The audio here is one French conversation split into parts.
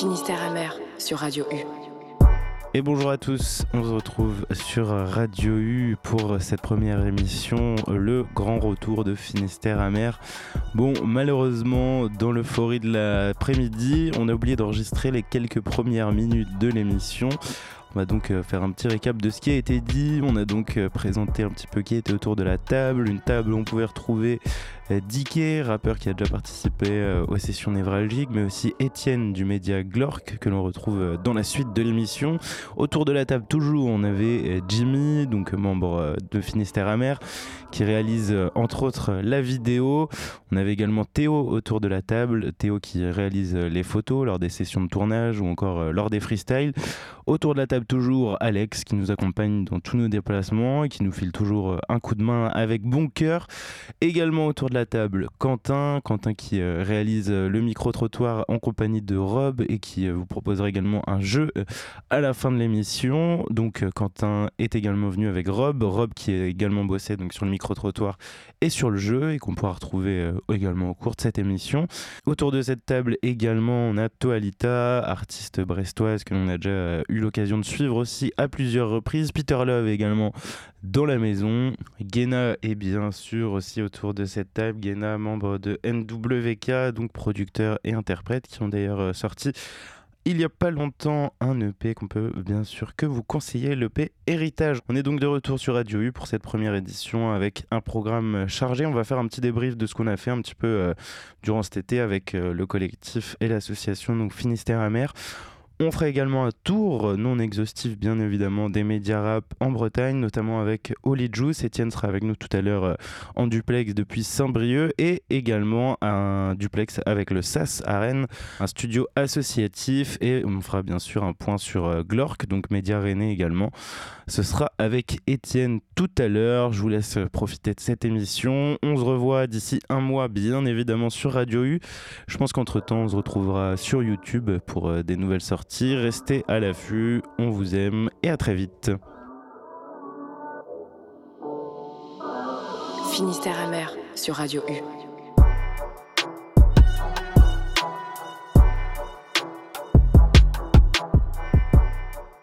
Finistère amer sur Radio U. Et bonjour à tous, on se retrouve sur Radio U pour cette première émission, le grand retour de Finistère amer. Bon, malheureusement, dans l'euphorie de l'après-midi, on a oublié d'enregistrer les quelques premières minutes de l'émission. On va donc euh, faire un petit récap de ce qui a été dit. On a donc euh, présenté un petit peu qui était autour de la table. Une table où on pouvait retrouver euh, Dicky, rappeur qui a déjà participé aux sessions névralgiques, mais aussi Étienne du média Glork que l'on retrouve dans la suite de l'émission. Autour de la table toujours, on avait Jimmy, donc membre de Finistère Amer, qui réalise entre autres la vidéo. On avait également Théo autour de la table, Théo qui réalise les photos lors des sessions de tournage ou encore lors des freestyles. Autour de la table toujours Alex qui nous accompagne dans tous nos déplacements et qui nous file toujours euh, un coup de main avec bon cœur. Également autour de la table Quentin, Quentin qui euh, réalise euh, le micro-trottoir en compagnie de Rob et qui vous proposera également un jeu à la fin de l'émission. Donc Quentin est également venu avec Rob, Rob qui est également bossé donc sur le micro-trottoir et sur le jeu et qu'on pourra retrouver également au cours de cette émission. Autour de cette table également on a Toalita, artiste brestoise que l'on a déjà eu l'occasion de suivre aussi à plusieurs reprises. Peter Love également dans la maison. Gena est bien sûr aussi autour de cette table. Gena, membre de NWK, donc producteur et interprète, qui ont d'ailleurs euh, sorti il n'y a pas longtemps un EP qu'on peut bien sûr que vous conseiller, l'EP Héritage. On est donc de retour sur Radio U pour cette première édition avec un programme chargé. On va faire un petit débrief de ce qu'on a fait un petit peu euh, durant cet été avec euh, le collectif et l'association donc Finistère Amer. On fera également un tour non exhaustif, bien évidemment, des médias rap en Bretagne, notamment avec Holy Juice. Etienne sera avec nous tout à l'heure euh, en duplex depuis Saint-Brieuc et également un duplex avec le SAS à Rennes, un studio associatif. Et on fera bien sûr un point sur euh, Glork, donc média rennais également. Ce sera avec Étienne tout à l'heure. Je vous laisse profiter de cette émission. On se revoit d'ici un mois, bien évidemment, sur Radio U. Je pense qu'entre-temps, on se retrouvera sur YouTube pour euh, des nouvelles sorties Restez à l'affût, on vous aime et à très vite. Finistère amer sur Radio U.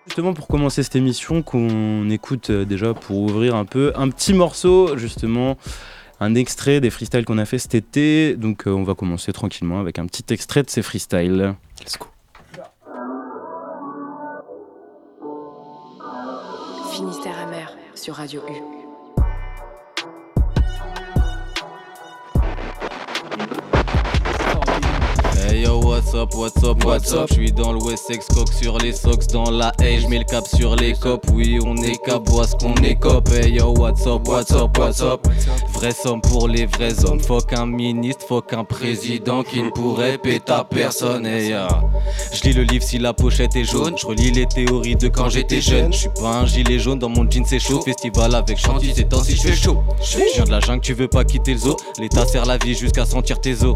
Justement pour commencer cette émission qu'on écoute euh, déjà pour ouvrir un peu un petit morceau justement un extrait des freestyles qu'on a fait cet été. Donc euh, on va commencer tranquillement avec un petit extrait de ces freestyles. Let's go. Finistère amer sur Radio U. what's up, what's up, what's up? J'suis dans le Wessex, coq sur les socks, dans la haie, j'mets le cap sur les copes. Oui, on est cap, vois ce qu'on est cop. Hey yo, what's up, what's up, what's up? Vrai somme pour les vrais hommes. Faut qu'un ministre, faut qu'un président qui ne pourrait péter à personne. Hey yo. J'lis le livre si la pochette est jaune. J'relis les théories de quand j'étais jeune. J'suis pas un gilet jaune, dans mon jean c'est chaud. Festival avec chantier, c'est temps si j'fais chaud. J'viens de la jungle, tu veux pas quitter le zoo. L'état sert la vie jusqu'à sentir tes os.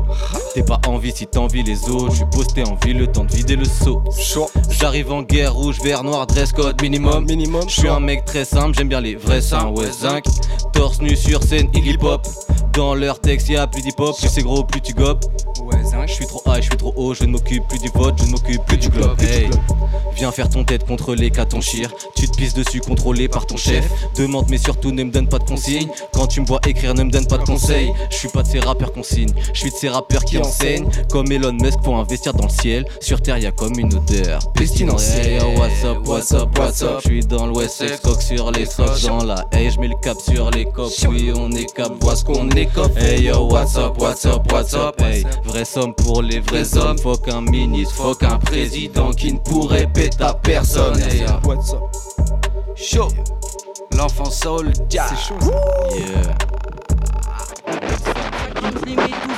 T'es pas envie si t'envie les Je suis posté en ville, le temps de vider le seau. J'arrive en guerre rouge, vert, noir, dress code minimum. minimum je suis un mec très simple, j'aime bien les vrais seins. Ouais, zinc. Torse nu sur scène, Iggy Pop. Dans leur texte, y'a plus d'hip hop. Plus c'est gros, plus tu gopes. Ouais, zinc. Je suis trop high, je suis trop haut. Je ne m'occupe plus du vote, je ne m'occupe plus du globe. Hey. Viens faire ton tête contre les chire Tu te pisses dessus, contrôlé par ton chef. Demande, mais surtout ne me donne pas de consignes. Quand tu me vois écrire, ne me donne pas de conseils. Je suis pas de ces rappeurs qu'on signe. Je suis de ces rappeurs qui enseignent. Comme Elon Musk pour investir dans le ciel. Sur terre, y a comme une odeur pestilentielle. Hey, yo, what's up, what's up, what's up? Je suis dans l'Ouest, coq sur les socks. Dans la hey, je mets le cap sur les copes. Oui, on est cap, vois ce qu'on est cop. Hey yo, what's up, what's up, what's up? Hey, vraie somme pour les vrais hommes. Faut qu'un ministre, faut qu'un président qui ne pourrait péter à personne. Hey, yo. What's up? Chaud. L'enfant soul, C'est chaud. Yeah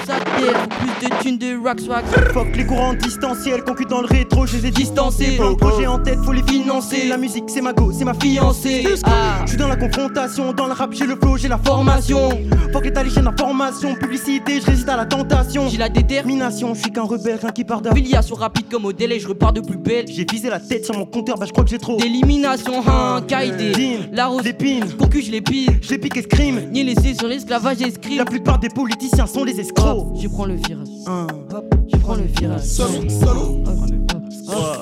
plus de thunes de rock swag. Fuck les courants distanciels, concu dans le rétro, je les ai distancés. Plein de projets en tête, faut les financer. La musique, c'est ma go, c'est ma fiancée. Ah. Je suis dans la confrontation, dans le rap, j'ai le flow, j'ai la formation. Fuck les j'ai la formation, publicité, je résiste à la tentation. J'ai la détermination, je suis qu'un rebelle, rien qui part Filiation rapide comme au délai, je repars de plus belle. J'ai visé la tête sur mon compteur, bah je crois que j'ai trop. D'élimination, hein, Kaide, la rose d'épine, concu, je les pile. Je les pique et scream, ni laissé sur l'esclavage escrime. La plupart des politiciens sont des escrocs. Je prends le virage. je prends le virage.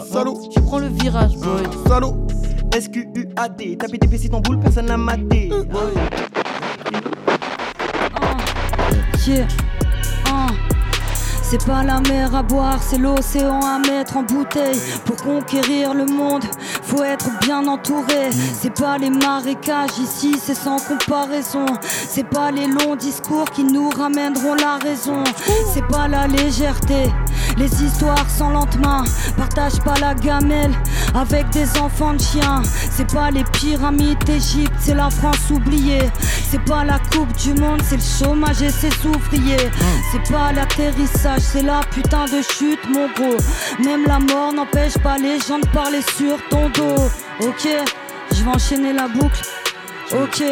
Salaud. Tu prends le virage, boy. Salaud. S-Q-U-A-D. Taper des PC dans boule, personne n'a maté. Yeah. C'est pas la mer à boire, c'est l'océan à mettre en bouteille. Pour conquérir le monde, faut être bien entouré. C'est pas les marécages ici, c'est sans comparaison. C'est pas les longs discours qui nous ramèneront la raison. C'est pas la légèreté, les histoires sans lendemain. Partage pas la gamelle avec des enfants de chiens. C'est pas les pyramides d'Égypte, c'est la France oubliée. C'est pas la coupe du monde, c'est le chômage et ses ouvriers. C'est pas l'atterrissage, c'est la putain de chute, mon gros. Même la mort n'empêche pas les gens de parler sur ton dos. Ok, je vais enchaîner la boucle. Ok,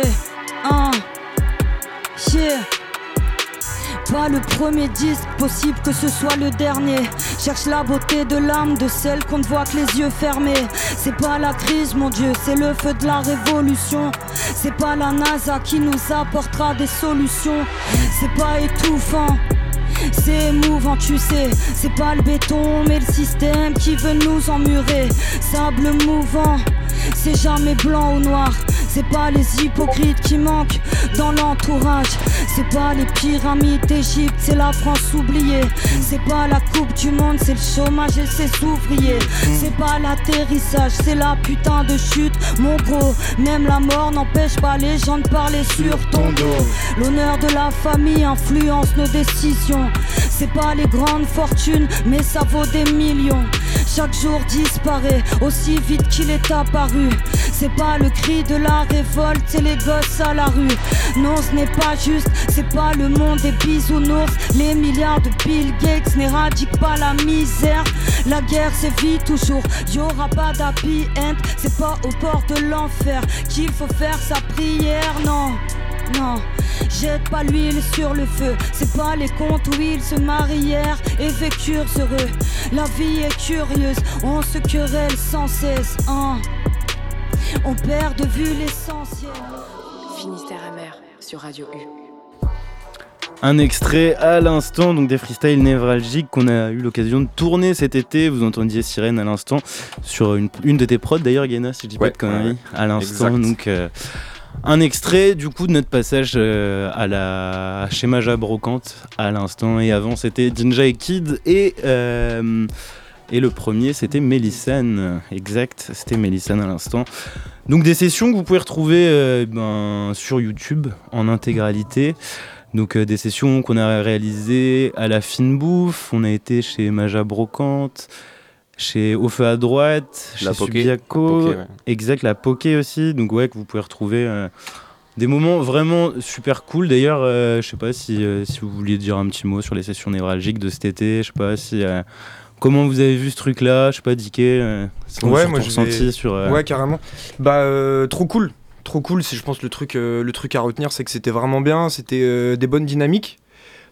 un. Yeah. Pas le premier disque, possible que ce soit le dernier. Cherche la beauté de l'âme de celle qu'on ne voit que les yeux fermés. C'est pas la crise, mon Dieu, c'est le feu de la révolution. C'est pas la NASA qui nous apportera des solutions. C'est pas étouffant. C'est émouvant, tu sais. C'est pas le béton, mais le système qui veut nous emmurer. Sable mouvant, c'est jamais blanc ou noir. C'est pas les hypocrites qui manquent dans l'entourage. C'est pas les pyramides d'Égypte, c'est la France oubliée. C'est pas la Coupe du Monde, c'est le chômage et ses ouvriers. C'est pas l'atterrissage, c'est la putain de chute. Mon gros, même la mort n'empêche pas les gens de parler sur ton dos. L'honneur de la famille influence nos décisions. C'est pas les grandes fortunes, mais ça vaut des millions. Chaque jour disparaît aussi vite qu'il est apparu. C'est pas le cri de la révolte, c'est les gosses à la rue. Non, ce n'est pas juste, c'est pas le monde des bisounours. Les milliards de Bill Gates n'éradiquent pas la misère. La guerre sévit toujours, y'aura pas d'happy end. C'est pas au port de l'enfer qu'il faut faire sa prière, non. Non, jette pas l'huile sur le feu. C'est pas les contes où ils se marièrent et vécurent heureux. La vie est curieuse, on se querelle sans cesse. hein. On perd de vue l'essentiel. Finistère amer sur Radio U. Un extrait à l'instant, donc des freestyles névralgiques qu'on a eu l'occasion de tourner cet été. Vous entendiez Sirène à l'instant sur une, une de tes prods d'ailleurs, Guéna, si je dis pas de conneries, ouais, à l'instant. Donc euh, un extrait du coup de notre passage euh, à la chez Maja Brocante à l'instant. Et avant c'était Jinja et Kid et euh, et le premier c'était Mélissane, exact, c'était Mélissane à l'instant. Donc des sessions que vous pouvez retrouver euh, ben, sur YouTube en intégralité. Donc euh, des sessions qu'on a réalisées à la fine bouffe, on a été chez Maja Brocante, chez Au feu à droite, La chez Poké, Subiaco, ouais. exact, la Poké aussi, donc ouais que vous pouvez retrouver euh, des moments vraiment super cool. D'ailleurs, euh, je sais pas si, si vous vouliez dire un petit mot sur les sessions névralgiques de cet été, je sais pas si comment vous avez vu ce truc-là, je sais pas Diké, euh, Ouais, moi, ressenti sur euh, Ouais, carrément. Bah, euh, trop cool. Trop cool. C'est, je pense, le truc, euh, le truc à retenir, c'est que c'était vraiment bien. C'était des bonnes dynamiques.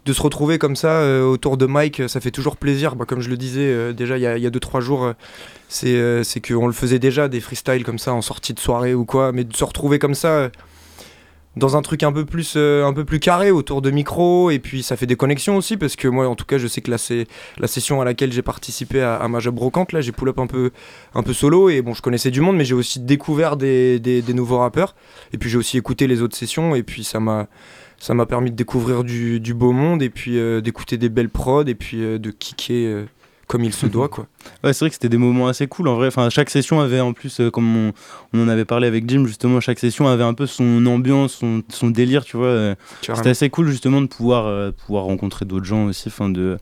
De se retrouver comme ça autour de Mike, ça fait toujours plaisir. Bah, comme je le disais déjà il y a 2-3 jours, c'est, c'est qu'on le faisait déjà, des freestyles comme ça en sortie de soirée ou quoi. Mais de se retrouver comme ça dans un truc un peu plus euh, un peu plus carré autour de micro et puis ça fait des connexions aussi parce que moi en tout cas je sais que là c'est la session à laquelle j'ai participé à, à Brocante. Là j'ai pull up un peu un peu solo et bon je connaissais du monde mais j'ai aussi découvert des, des- nouveaux rappeurs. Et puis j'ai aussi écouté les autres sessions et puis ça m'a ça m'a permis de découvrir du, du beau monde et puis euh, d'écouter des belles prods et puis euh, de kicker comme il se doit quoi. Ouais, c'est vrai que c'était des moments assez cool en vrai. Enfin, chaque session avait en plus, euh, comme on, on en avait parlé avec Jim, justement, chaque session avait un peu son ambiance, son, son délire, tu vois. euh. C'était assez cool justement de pouvoir, euh, pouvoir rencontrer d'autres gens aussi, enfin de,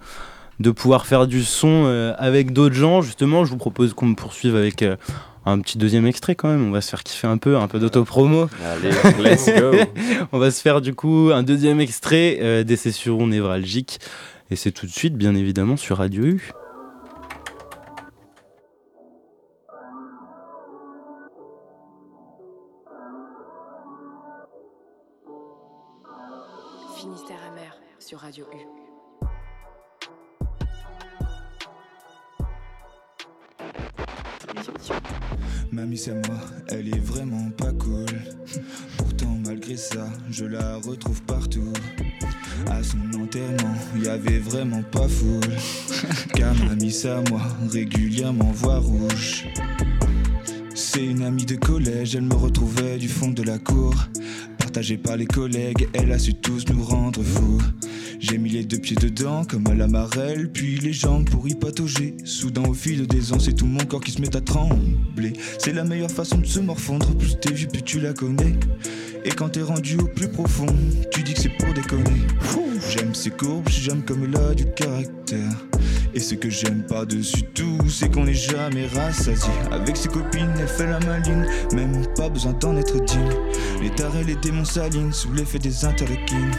de pouvoir faire du son euh, avec d'autres gens. Justement, je vous propose qu'on me poursuive avec euh, un petit deuxième extrait quand même. On va se faire kiffer un peu, un peu d'autopromo. Allez, let's go. On va se faire du coup un deuxième extrait euh, des sessions névralgiques. Et c'est tout de suite, bien évidemment, sur Radio U. Finistère amer sur Radio U. Mamie c'est moi, elle est vraiment pas cool. Pourtant malgré ça, je la retrouve partout. À son enterrement, y avait vraiment pas foule. Car ma miss à moi régulièrement voix rouge. C'est une amie de collège, elle me retrouvait du fond de la cour. Partagée par les collègues, elle a su tous nous rendre fous. J'ai mis les deux pieds dedans comme à la marelle, puis les jambes pour y patauger. Soudain au fil des ans, c'est tout mon corps qui se met à trembler. C'est la meilleure façon de se morfondre, plus t'es vieux, plus tu la connais. Et quand t'es rendu au plus profond, tu dis que c'est pour déconner. J'aime ses courbes, j'aime comme elle a du caractère. Et ce que j'aime par-dessus tout, c'est qu'on n'est jamais rassasié. Avec ses copines, elle fait la maline, même pas besoin d'en être digne. Les tarés, les démons s'alignent sous l'effet des interleukines.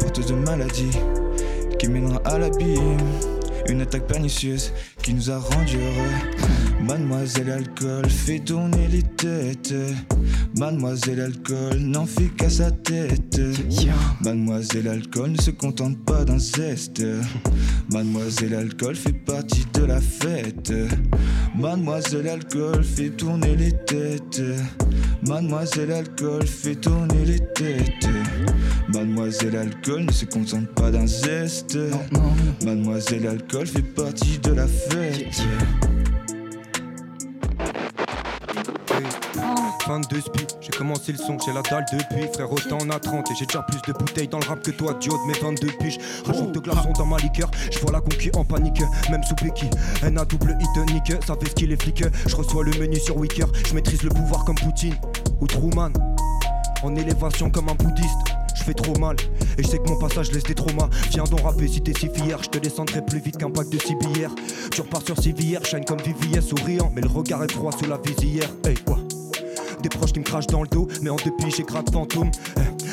Porteuse de maladie qui mènera à l'abîme. Une attaque pernicieuse qui nous a rendus heureux. Mademoiselle Alcool fait tourner les têtes. Mademoiselle Alcool n'en fait qu'à sa tête. Mademoiselle Alcool ne se contente pas d'un zeste. Mademoiselle Alcool fait partie de la fête. Mademoiselle Alcool fait tourner les têtes. Mademoiselle Alcool fait tourner les têtes. Mademoiselle Alcool ne se contente pas d'un zeste. Mademoiselle Alcool fait partie de la fête. 22 spi, j'ai commencé le son, j'ai la dalle depuis. Frère autant on a 30 et j'ai déjà plus de bouteilles dans le rap que toi Dio de mes 22 piges. Rajoute de glaçons dans ma liqueur, je vois la conquis en panique. Même sous Becky, N a double hit Ça fait ce qu'il est flic, je reçois le menu sur Wicker Je maîtrise le pouvoir comme Poutine ou Truman. En élévation comme un bouddhiste je fais trop mal. Et je sais que mon passage laisse des traumas. Viens donc rapper si t'es si fier. Je te descendrai plus vite qu'un pack de civières Tu repars sur civière, shine comme Vivier souriant. Mais le regard est froid sous la visière. Hey quoi? Des proches qui me crachent dans le dos, mais en depuis j'ai grave fantôme.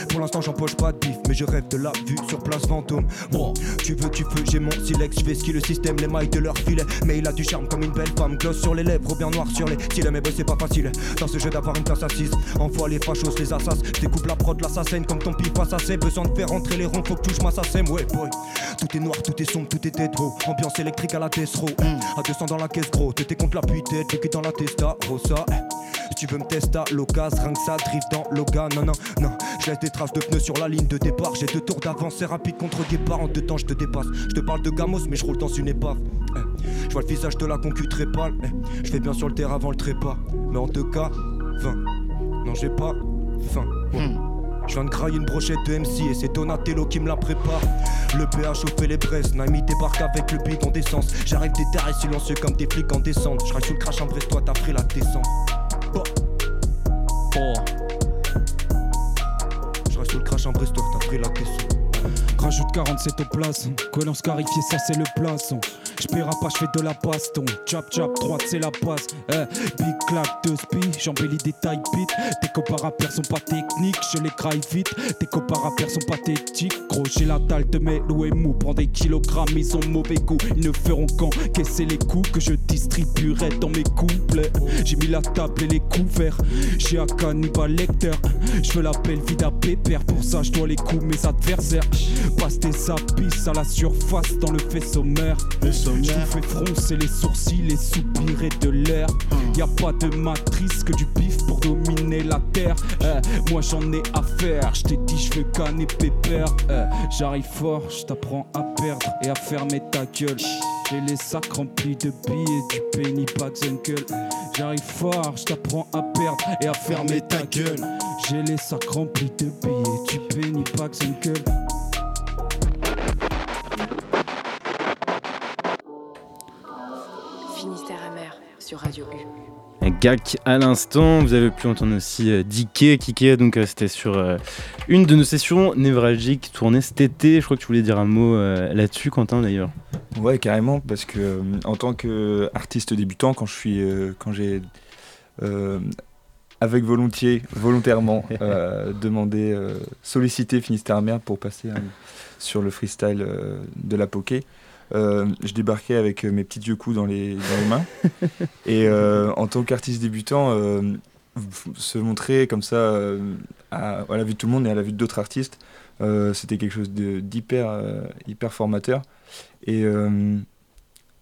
Pour l'instant j'empoche pas de bif, mais je rêve de la vue sur place fantôme. Bon, tu veux, tu peux, j'ai mon silex, je vais ski le système, les mailles de leur filet. Mais il a du charme comme une belle femme, gloss sur les lèvres, bien noir sur les cils. Mais bah, c'est pas facile dans ce jeu d'avoir une place assise. Envoie les fachos, les assassins, découpe la prod, l'assassin comme ton pif assassin. Besoin de faire rentrer les ronds, faut que touche ma ouais boy. Tout est noir, tout est sombre, tout est hétéro. Ambiance électrique à la Tesro. À 200 dans la caisse gros, t'étais contre la pluie tête, le cul dans la testa, rosa. Si tu veux me tester l'occasion, rien que ça drift dans Logan. Non, non, non, des traces de pneus sur la ligne de départ. J'ai deux tours d'avance, c'est rapide contre Guépard. En deux temps, je te dépasse. Je te parle de Gamos, mais je roule dans une épave. Eh, Je vois le visage de la concu très pâle. Eh, Je fais bien sur le terrain avant le trépas. Mais en deux cas, 20. Non, j'ai pas faim. Ouais. Je viens de grailler une brochette de MC et c'est Donatello qui me la prépare. Le PH chauffé les braises, Naimi débarque avec le bidon d'essence. J'arrive déterré silencieux comme des flics en descente. Je sous le crash en Brestois, t'as pris la descente. Bah. Je en Brestois, t'as pris la descente. Rajoute 47 au place, collant scarifié, ça c'est le plaçon. J'paierai pas, j'fais de la baston. Chap chap, droite c'est la passe. Eh, big clap de spi, j'embellis des tailles bit. Tes copains rappeurs sont pas techniques, je les graille vite. Tes copains rappeurs sont pathétiques. Gros, j'ai la dalle de mes loups mou. Prends des kilogrammes, ils ont mauvais goût. Ils ne feront qu'encaisser les coups que je distribuerai dans mes couplets. J'ai mis la table et les couverts. J'ai un cannibal lecteur. Je veux la belle vie d'un pépère. Pour ça, je dois les coups mes adversaires. Passe tes abysses à la surface dans le faisceau mère. Je vous fais froncer les sourcils et soupirer de l'air. Y a pas de matrice que du pif pour dominer la terre. Eh, moi j'en ai à faire. Je t'ai dit, je veux canner pépère. Eh, J'arrive fort, je t'apprends à perdre et à fermer ta gueule. J'ai les sacs remplis de billets du penny bags uncle. J'arrive fort, je t'apprends à perdre et à fermer ta gueule. J'ai les sacs remplis de billets du penny bags uncle. Sur Radio U. Gak à l'instant, vous avez pu entendre aussi euh, Diké, Kiké, donc euh, c'était sur euh, une de nos sessions névralgiques tournées cet été. Je crois que tu voulais dire un mot euh, là-dessus, Quentin d'ailleurs. Ouais, carrément, parce que en tant qu'artiste débutant, quand je suis, euh, quand j'ai euh, avec volontiers, volontairement euh, demandé, euh, sollicité Finistère Mer pour passer euh, sur le freestyle euh, de la poké. Euh, je débarquais avec euh, mes petits yeux coups dans les, dans les mains. Et euh, en tant qu'artiste débutant, euh, se montrer comme ça à, à la vue de tout le monde et à la vue d'autres artistes, c'était quelque chose d'hyper hyper formateur. Et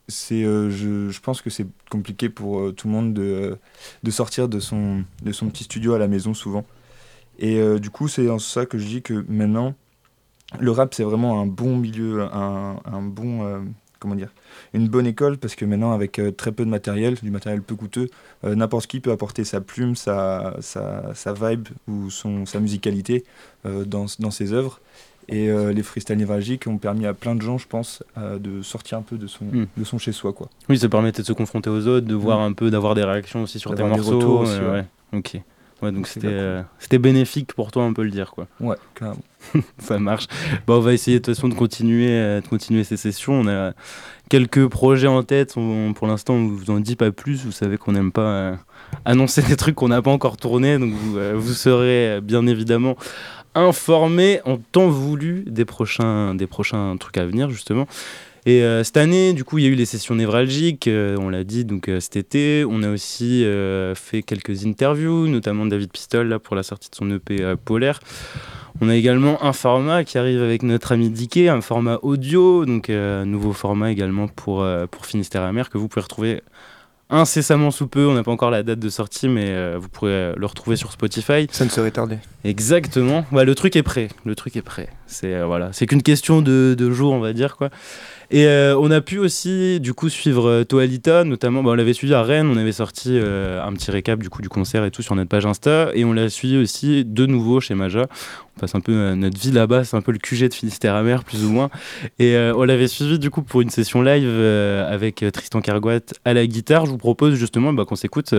c'est, je, je pense que c'est compliqué pour tout le monde de, de sortir de son, de son petit studio à la maison souvent. Et du coup, c'est en ça que je dis que maintenant, le rap, c'est vraiment un bon milieu, un, un bon. euh, comment dire Une bonne école, parce que maintenant, avec euh, très peu de matériel, du matériel peu coûteux, euh, n'importe qui peut apporter sa plume, sa, sa, sa vibe ou son, sa musicalité euh, dans, dans ses œuvres. Et les freestyles névralgiques ont permis à plein de gens, je pense, de sortir un peu de son, Mm. de son chez-soi. quoi. Oui, ça permettait de se confronter aux autres, de voir Mm. un peu, d'avoir des réactions aussi sur des morceaux. retours aussi, ouais. ouais. Ok. Ouais, donc c'était euh, c'était bénéfique pour toi, on peut le dire, quoi. Ouais, carrément. Ça marche. Bon, on va essayer de toute façon de continuer, euh, de continuer ces sessions. On a quelques projets en tête. On- pour l'instant, on vous en dit pas plus. Vous savez qu'on n'aime pas euh, annoncer des trucs qu'on n'a pas encore tournés. Donc vous, vous serez bien évidemment informés en temps voulu des prochains, des prochains trucs à venir, justement. Et euh, cette année, du coup, il y a eu les sessions névralgiques, euh, on l'a dit, donc euh, cet été. On a aussi fait quelques interviews, notamment David Pistol là, pour la sortie de son EP Polaire. On a également un format qui arrive avec notre ami Dicky, un format audio, donc euh, nouveau format également pour, pour Finistère Amer que vous pouvez retrouver incessamment sous peu. On n'a pas encore la date de sortie, mais euh, vous pourrez euh, le retrouver sur Spotify. Ça ne serait tardé. Exactement. Ouais, le truc est prêt. Le truc est prêt. C'est euh, voilà, c'est qu'une question de, de jours, on va dire quoi. Et euh, on a pu aussi du coup suivre euh, Toalita, notamment. bah, on l'avait suivi à Rennes. On avait sorti euh, un petit récap du coup du concert et tout sur notre page Insta. Et on l'a suivi aussi de nouveau chez Maja. On passe un peu notre vie là-bas. C'est un peu le QG de Finistère Amer plus ou moins. Et on l'avait suivi du coup pour une session live avec Tristan Cargoat à la guitare. Je vous propose justement bah, qu'on s'écoute.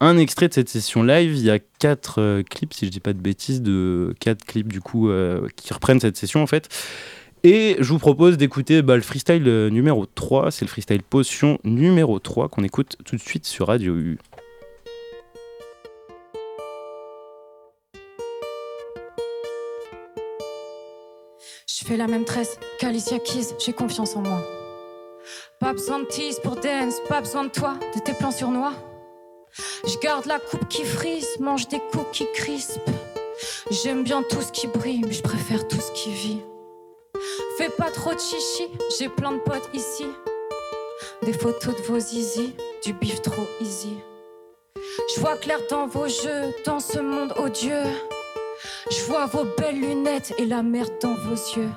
un extrait de cette session live. Il y a quatre clips, si je dis pas de bêtises, de quatre clips du coup qui reprennent cette session en fait. Et je vous propose d'écouter bah, le freestyle euh, numéro 3, c'est le freestyle potion numéro 3 qu'on écoute tout de suite sur Radio U. Je fais la même tresse qu'Alicia Keys, j'ai confiance en moi. Pas besoin de tease pour dance, pas besoin de toi, de tes plans sur noix. Je garde la coupe qui frise, mange des coups qui crispent. J'aime bien tout ce qui brille, mais je préfère tout ce qui vit. Fais pas trop de chichi, j'ai plein de potes ici. Des photos de vos zizi, du bif trop easy. Je vois clair dans vos jeux, dans ce monde odieux. Je vois vos belles lunettes et la merde dans vos yeux.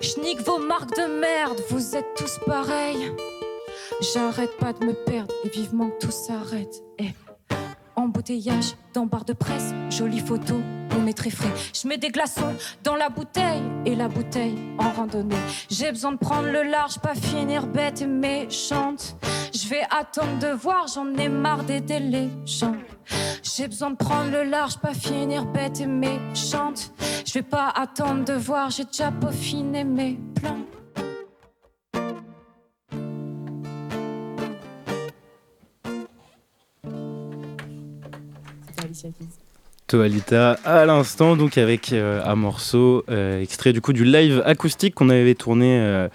Je nique vos marques de merde, vous êtes tous pareils. J'arrête pas de me perdre et vivement que tout s'arrête. Eh. Embouteillage dans bar de presse, jolie photo, est très frais. Je mets des glaçons dans la bouteille et la bouteille en randonnée. J'ai besoin de prendre le large, pas finir bête et méchante. Je vais attendre de voir, j'en ai marre d'aider les gens. J'ai besoin de prendre le large, pas finir bête et méchante. Je vais pas attendre de voir, j'ai déjà peaufiné mes plans. Toalita à l'instant, donc avec euh, un morceau euh, extrait du coup du live acoustique qu'on avait tourné euh,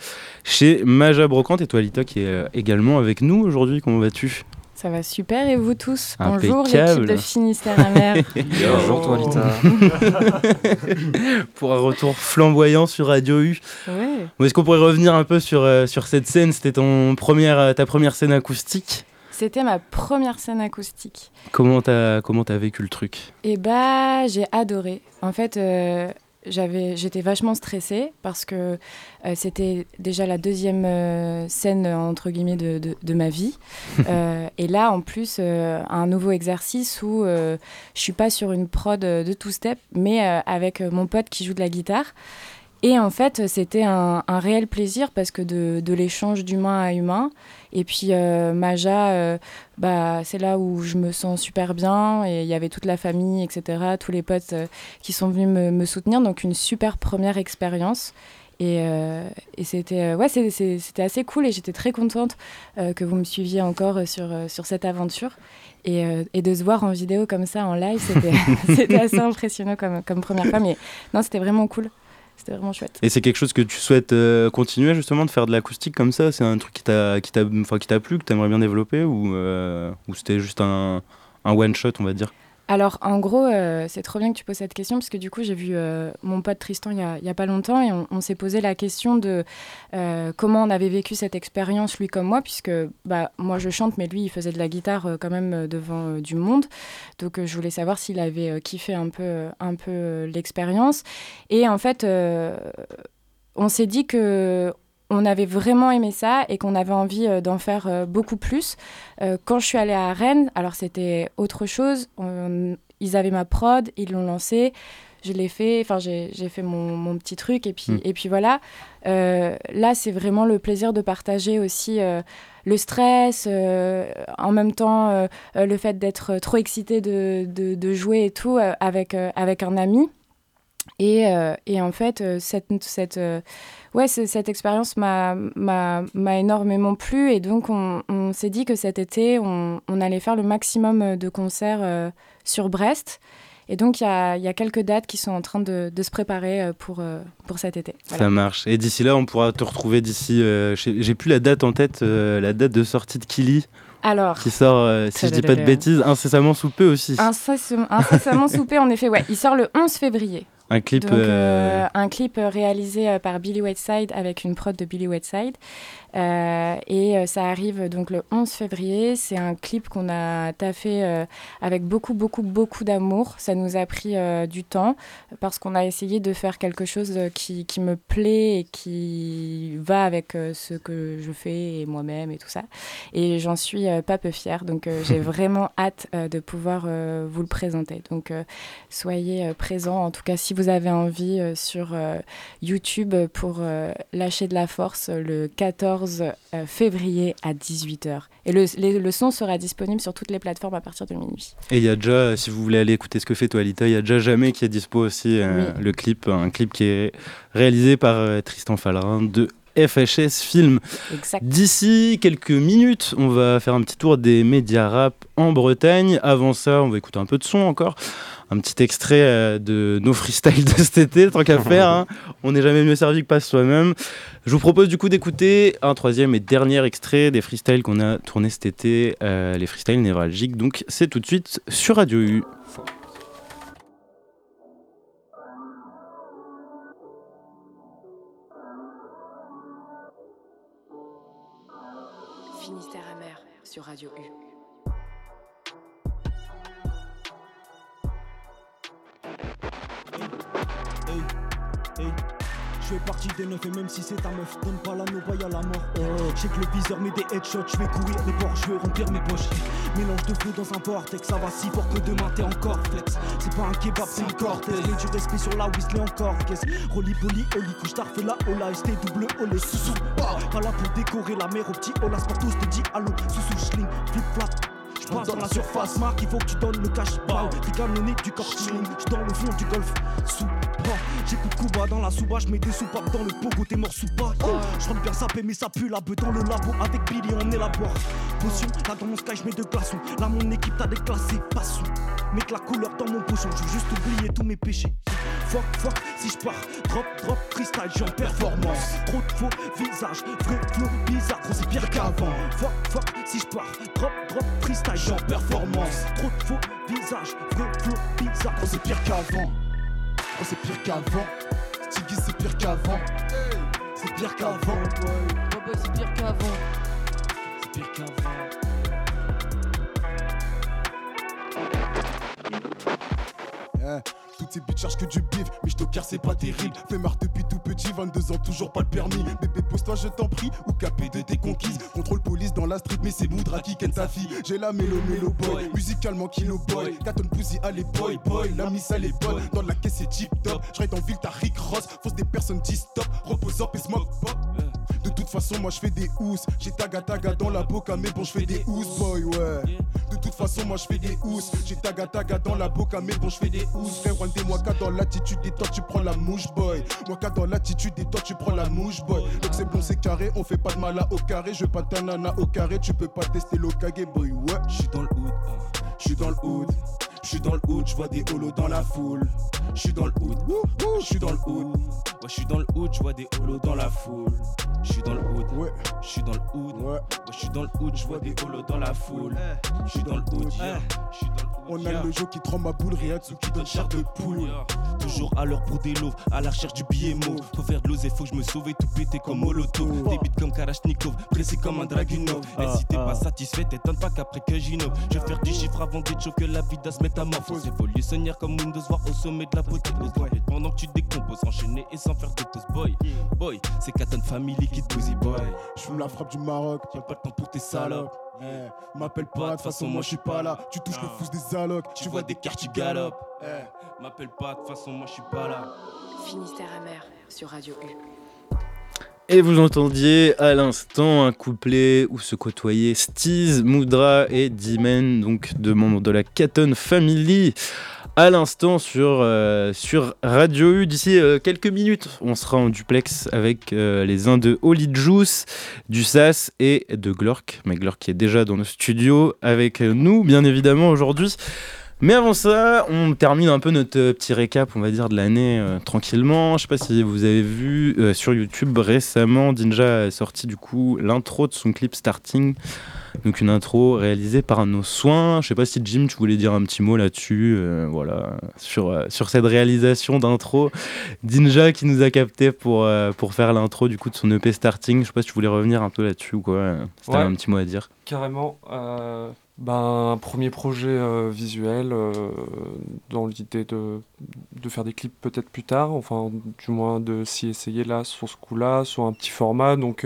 chez Maja Brocante et Toalita qui est euh, également avec nous aujourd'hui. Comment vas-tu? Ça va super et vous tous? Bonjour l'équipe de Finistère Amer. Bonjour, toi, Lita. Pour un retour flamboyant sur Radio U. ouais. Est-ce qu'on pourrait revenir un peu sur, euh, sur cette scène? C'était ton première, ta première scène acoustique? C'était ma première scène acoustique. Comment t'as comment t'as vécu le truc? Et bah j'ai adoré. En fait, euh, j'avais, j'étais vachement stressée parce que euh, c'était déjà la deuxième euh, scène entre guillemets de, de, de ma vie. Et là, en plus, un nouveau exercice où je suis pas sur une prod de two step, mais avec mon pote qui joue de la guitare. Et en fait, c'était un, un réel plaisir parce que de, de l'échange d'humain à humain. Et puis euh, Maja, euh, bah, c'est là où je me sens super bien. Et il y avait toute la famille, etc., tous les potes euh, qui sont venus me, soutenir. Donc une super première expérience. Et, c'était ouais, c'était assez cool et j'étais très contente que vous me suiviez encore sur, sur cette aventure. Et, et de se voir en vidéo comme ça, en live, c'était c'était assez impressionnant comme, comme première fois. Mais non, c'était vraiment cool. C'était vraiment chouette. Et c'est quelque chose que tu souhaites euh, continuer justement de faire de l'acoustique comme ça? C'est un truc qui t'a qui t'a qui t'a plu, que t'aimerais bien développer ou, euh, ou c'était juste un, un one shot on va dire? Alors, en gros, euh, c'est trop bien que tu poses cette question, parce que du coup, j'ai vu euh, mon pote Tristan il n'y a, pas longtemps, et on, s'est posé la question de euh, comment on avait vécu cette expérience, lui comme moi, puisque bah, moi je chante, mais lui, il faisait de la guitare quand même devant du monde. Donc, je voulais savoir s'il avait kiffé un peu, un peu l'expérience. Et en fait, on s'est dit que on avait vraiment aimé ça et qu'on avait envie euh, d'en faire euh, beaucoup plus. Euh, quand je suis allée à Rennes, alors c'était autre chose. On, ils avaient ma prod, ils l'ont lancé. Je l'ai fait, enfin j'ai fait mon, mon, petit truc et puis, mmh. et puis voilà. là, c'est vraiment le plaisir de partager aussi le stress, en même temps le fait d'être trop excité de, de, de, jouer et tout avec, avec un ami. Et, et en fait, cette, cette ouais, cette expérience m'a énormément plu et donc on, on s'est dit que cet été, on, on, allait faire le maximum de concerts euh, sur Brest. Et donc, il y a, y a, quelques dates qui sont en train de, de se préparer euh, pour, euh, pour cet été. Voilà. Ça marche. Et d'ici là, on pourra te retrouver d'ici. Euh, J'ai plus la date en tête, euh, la date de sortie de Kili. Alors, qui sort, si je dis pas de bêtises, incessamment sous peu aussi. Incessamment sous peu, en effet, ouais. Il sort le 11 février. Un clip, Donc, euh... un clip réalisé par Billy Whiteside avec une prod de Billy Whiteside. Euh, et ça arrive donc le 11 février. C'est un clip qu'on a taffé euh, avec beaucoup, beaucoup, beaucoup d'amour. Ça nous a pris euh, du temps parce qu'on a essayé de faire quelque chose qui, qui, me plaît et qui va avec ce que je fais et moi-même et tout ça. Et j'en suis pas peu fière. Donc j'ai vraiment hâte de pouvoir vous le présenter. Donc soyez présents. En tout cas, si vous avez envie sur YouTube pour lâcher de la force le 14 février à 18h. Et le, les, le, son sera disponible sur toutes les plateformes à partir de minuit. Et il y a déjà, si vous voulez aller écouter ce que fait Toalita, il y a déjà Jamais qui est dispo aussi, euh, oui. le clip, un clip qui est réalisé par euh, Tristan Fallerin de FHS Film. D'ici quelques minutes, on va faire un petit tour des médias rap en Bretagne. Avant ça, on va écouter un peu de son encore un petit extrait euh, de nos freestyles de cet été, tant qu'à faire. Hein. On n'est jamais mieux servi que pas soi-même. Je vous propose du coup d'écouter un troisième et dernier extrait des freestyles qu'on a tourné cet été, euh, les freestyles névralgiques. Donc c'est tout de suite sur Radio U. Finistère amer sur Radio U. Je fais partie des neufs et même si c'est ta meuf, donne pas la nouvelle à la mort. Oh. Je sais que le viseur met des headshots, je vais courir les bords, je veux remplir mes poches. Mélange de feu dans un vortex, ça va si fort que demain t'es encore flex. C'est pas un kebab, c'est un cortège. Et du respect sur la Weasley encore. Qu'est-ce Rolly poli, oli, couche t'arfe la Ola, ST double olé, sous Pas là pour décorer la mer au petit Ola, Sportos te dit allô, sous sous schling, flip dans la surface, marque, il faut que tu donnes le cash. Bah, t'es canonique du cortiling, j'suis dans le fond du golf. Sous j'écoute Kuba dans la souba, j'mets des soupapes dans le pogo, t'es mort sous pas. Oh, j'rentre bien sapé, mais ça pue la beuh dans le labo. Avec Billy, on élabore. Potion, là dans mon sky, j'mets deux glaçons. Là, mon équipe t'a déclassé, passons. Mettre la couleur dans mon pochon, j'veux juste oublier tous mes péchés. Fuck, fuck, si j'pars, drop, drop, freestyle, j'en performance. Trop de faux visages, vrai flow bizarre, gros c'est pire qu'avant. Fuck, fuck, si j'pars, drop, drop, freestyle, j'en performance. Trop de faux visages, vrai flow bizarre, gros c'est pire qu'avant. Gros c'est pire qu'avant. Stiggy c'est pire qu'avant. C'est pire qu'avant. Ouais, c'est pire qu'avant. C'est pire qu'avant. Yeah. Toutes ces bitches cherchent que du bif, mais je te c'est pas terrible. Fais marre depuis tout petit, 22 ans, toujours pas le permis. Bébé, pose-toi, je t'en prie, ou capé de tes conquises. Contrôle police dans la street, mais c'est Moudra qui ken sa fille. J'ai la mélo, mélo boy, musicalement kilo boy. Caton pussy, allez boy, boy, la miss elle est bonne. Dans la caisse, c'est tip top. J'ride en ville, t'as Rick Ross. Fausse des personnes qui stop, repose up et smoke pop. De toute façon, moi je fais des housses. J'ai taga taga dans la boca, mais bon, je fais des housses, boy, ouais. De toute façon, moi je fais des housses. J'ai taga taga dans la boca, mais bon, je fais des housses. Frère, day, moi, qu'à dans l'attitude et toi, tu prends la mouche, boy. Moi, qu'à dans l'attitude et toi, tu prends la mouche, boy. Donc c'est bon, c'est carré, on fait pas de mal à au carré. Je veux pas ta nana au carré, tu peux pas tester l'okage, boy, ouais. J'suis dans le hood, j'suis dans le hood. J'suis dans le hood, j'vois des holos dans la foule. J'suis dans le hood, j'suis dans le hood. Ouais, j'suis dans le hood, j'vois des holos dans la foule. J'suis dans le hood, ouais. J'suis dans le hood, ouais. J'suis dans le hood, j'vois des holos dans la foule. J'suis dans le hood, yeah. J'suis dans le hood. On a le jeu qui tremble ma boule, Riyatsu qui donne chair de poule. Toujours à l'heure pour des loaves, à la recherche du billet mauve. Faut faire de l'osé, faut que je me sauve et tout péter comme Molotov. Des beats comme Kalashnikov, pressé comme un Dragunov. Et si t'es pas satisfait, t'étonnes pas qu'après que j'innove. Je vais faire du chiffre avant d'être chaud que la vie se métamorphose. Évolutionnaire comme Windows, voir au sommet de la beauté. Pendant que tu décomposes, enchaîné et sans faire de pause. Boy, boy, c'est Katon Family qui te boy. Je la frappe du Maroc, J'ai pas le temps pour tes salopes. Eh, m'appelle pas, de toute façon moi je suis pas là. Tu touches le fous des allocs, Tu vois des cartes, tu galopes. Eh, m'appelle pas, de toute façon, moi je suis pas là. Finistère amer sur Radio U. Et vous entendiez à l'instant un couplet où se côtoyaient Steez, Moudra et Dimen, donc deux membres de la Caton Family. À l'instant sur, euh, sur Radio U, d'ici euh, quelques minutes, on sera en duplex avec euh, les uns de Holy Juice, du SAS et de Glork. Mais Glork est déjà dans nos studios avec nous, bien évidemment, aujourd'hui. Mais avant ça, on termine un peu notre petit récap, on va dire, de l'année tranquillement. Je sais pas si vous avez vu sur YouTube récemment, Dinja a sorti du coup l'intro de son clip Starting. Donc une intro réalisée par nos soins. Je sais pas si Jim, tu voulais dire un petit mot là-dessus, euh, voilà, sur, euh, sur cette réalisation d'intro. Dinja qui nous a capté pour, euh, pour faire l'intro du coup de son EP Starting. Je sais pas si tu voulais revenir un peu là-dessus ou quoi. Si Ouais. un petit mot à dire. Carrément. ben, un premier projet visuel dans l'idée de, de faire des clips peut-être plus tard, enfin du moins de s'y essayer là sur ce coup-là, sur un petit format. Donc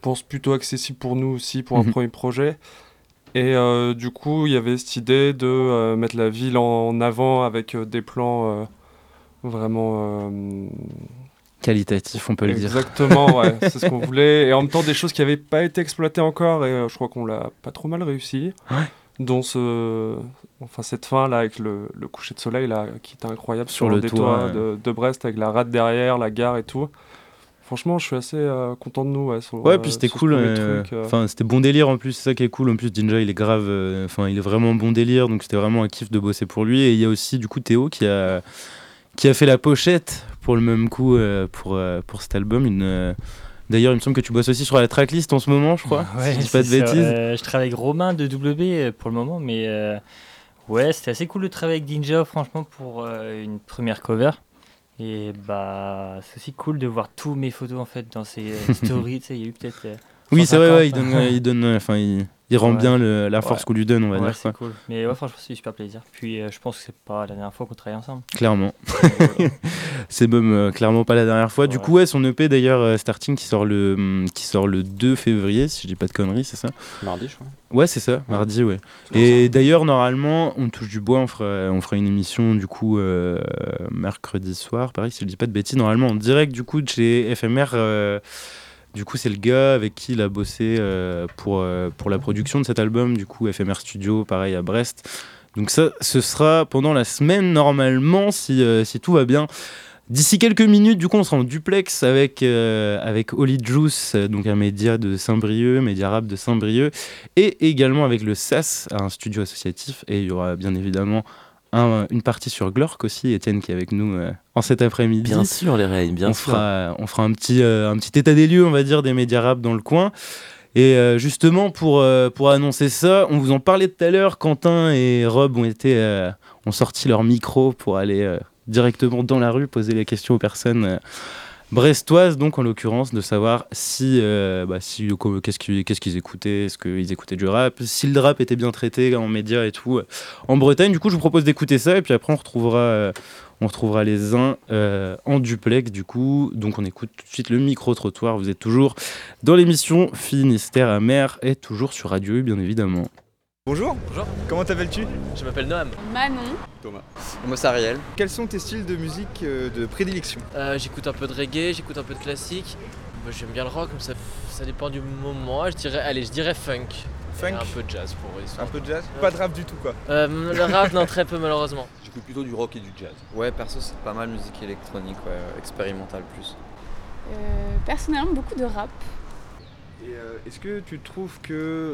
pense plutôt accessible pour nous aussi pour un Mhm. premier projet. Et euh, du coup, il y avait cette idée de euh, mettre la ville en avant avec euh, des plans vraiment euh, Qualitatif, on peut le dire. Exactement, ouais, c'est ce qu'on voulait. Et en même temps, des choses qui n'avaient pas été exploitées encore, et je crois qu'on l'a pas trop mal réussi. Ouais. Dont ce, enfin, cette fin là avec le, le coucher de soleil là, qui était incroyable Sur sur, le le ouais. de, de Brest avec la rade derrière, la gare et tout. Franchement, je suis assez euh, content de nous. Ouais, sur, Ouais, euh, puis c'était cool. euh, euh. Enfin, c'était bon délire en plus. C'est ça qui est cool. En plus, Dinja, il est grave. euh, Enfin, il est vraiment bon délire. Donc, c'était vraiment un kiff de bosser pour lui. Et il y a aussi du coup Théo qui a qui a fait la pochette pour le même coup euh, pour euh, pour cet album. Une euh, D'ailleurs, il me semble que tu bosses aussi sur la tracklist en ce moment, je crois. Ouais, si je dis pas de bêtises. Euh, je travaille avec Romain de WB pour le moment, mais euh, ouais, c'était assez cool de travailler avec Ninja, franchement, pour euh, une première cover. Et bah, c'est aussi cool de voir tous mes photos en fait dans ses euh, stories. tu sais, il y a eu peut-être. euh, Oui, c'est vrai. 150. Ouais, il donne, ouais, il donne. Enfin, il, il rend Ouais. bien le- la force Ouais. qu'on lui donne, on va Ouais, dire. c'est cool. Mais ouais, franchement, c'est super plaisir. Puis euh, je pense que c'est pas la dernière fois qu'on travaille ensemble. Clairement. voilà. c'est même euh, clairement pas la dernière fois. Du coup, ouais, son EP d'ailleurs, euh, Starting, qui sort, le, hum, qui sort le 2 février, si je dis pas de conneries, c'est ça Mardi, je crois. Ouais, c'est ça, mardi, ouais. Et d'ailleurs, normalement, on touche du bois, on fera, on fera une émission du coup euh, mercredi soir, pareil, si je dis pas de bêtises, normalement en direct du coup de chez FMR. Du coup, c'est le gars avec qui il a bossé euh, pour, euh, pour la production de cet album, du coup, FMR Studio, pareil à Brest. Donc ça, ce sera pendant la semaine normalement, si, euh, si tout va bien. D'ici quelques minutes, du coup, on sera en duplex avec, euh, avec Holy Juice, donc un média de Saint-Brieuc, média rap de Saint-Brieuc, et également avec le SAS, un studio associatif. Et il y aura bien évidemment un- une partie sur Glork aussi, Étienne qui est avec nous euh, en cet après-midi. Bien sûr, les Ray, bien on sûr. Fera, on fera un petit, euh, un petit état des lieux, on va dire, des médias rap dans le coin. Et euh, justement, pour, euh, pour annoncer ça, on vous en parlait tout à l'heure. Quentin et Rob ont, été, euh, ont sorti leur micro pour aller euh, directement dans la rue poser les questions aux personnes brestoises, donc en l'occurrence, de savoir si, euh, bah, qu'est-ce qu'ils écoutaient, est-ce qu'ils écoutaient du rap, si le rap était bien traité en médias et tout euh, en Bretagne. Du coup, je vous propose d'écouter ça et puis après, on retrouvera. euh, on retrouvera les uns en duplex du coup. Donc on écoute tout de suite le micro-trottoir. Vous êtes toujours dans l'émission Finistère amer et toujours sur Radio U bien évidemment. Bonjour. Bonjour. Comment t'appelles-tu? Je m'appelle Noam. Manon. Thomas. Moi c'est Ariel. Quels sont tes styles de musique euh, de prédilection? Euh, j'écoute un peu de reggae, j'écoute un peu de classique. Bah, J'aime bien le rock, mais ça, ça dépend du moment. Je dirais, allez, je dirais funk. Funk? Et Un peu de jazz pour histoire. Un peu de jazz? Pas de rap du tout quoi Euh, le rap, non, très peu malheureusement. J'écoute plutôt du rock et du jazz. Ouais, perso, c'est pas mal musique électronique, ouais, expérimentale plus. Euh, personnellement, beaucoup de rap. Euh, est-ce que tu trouves que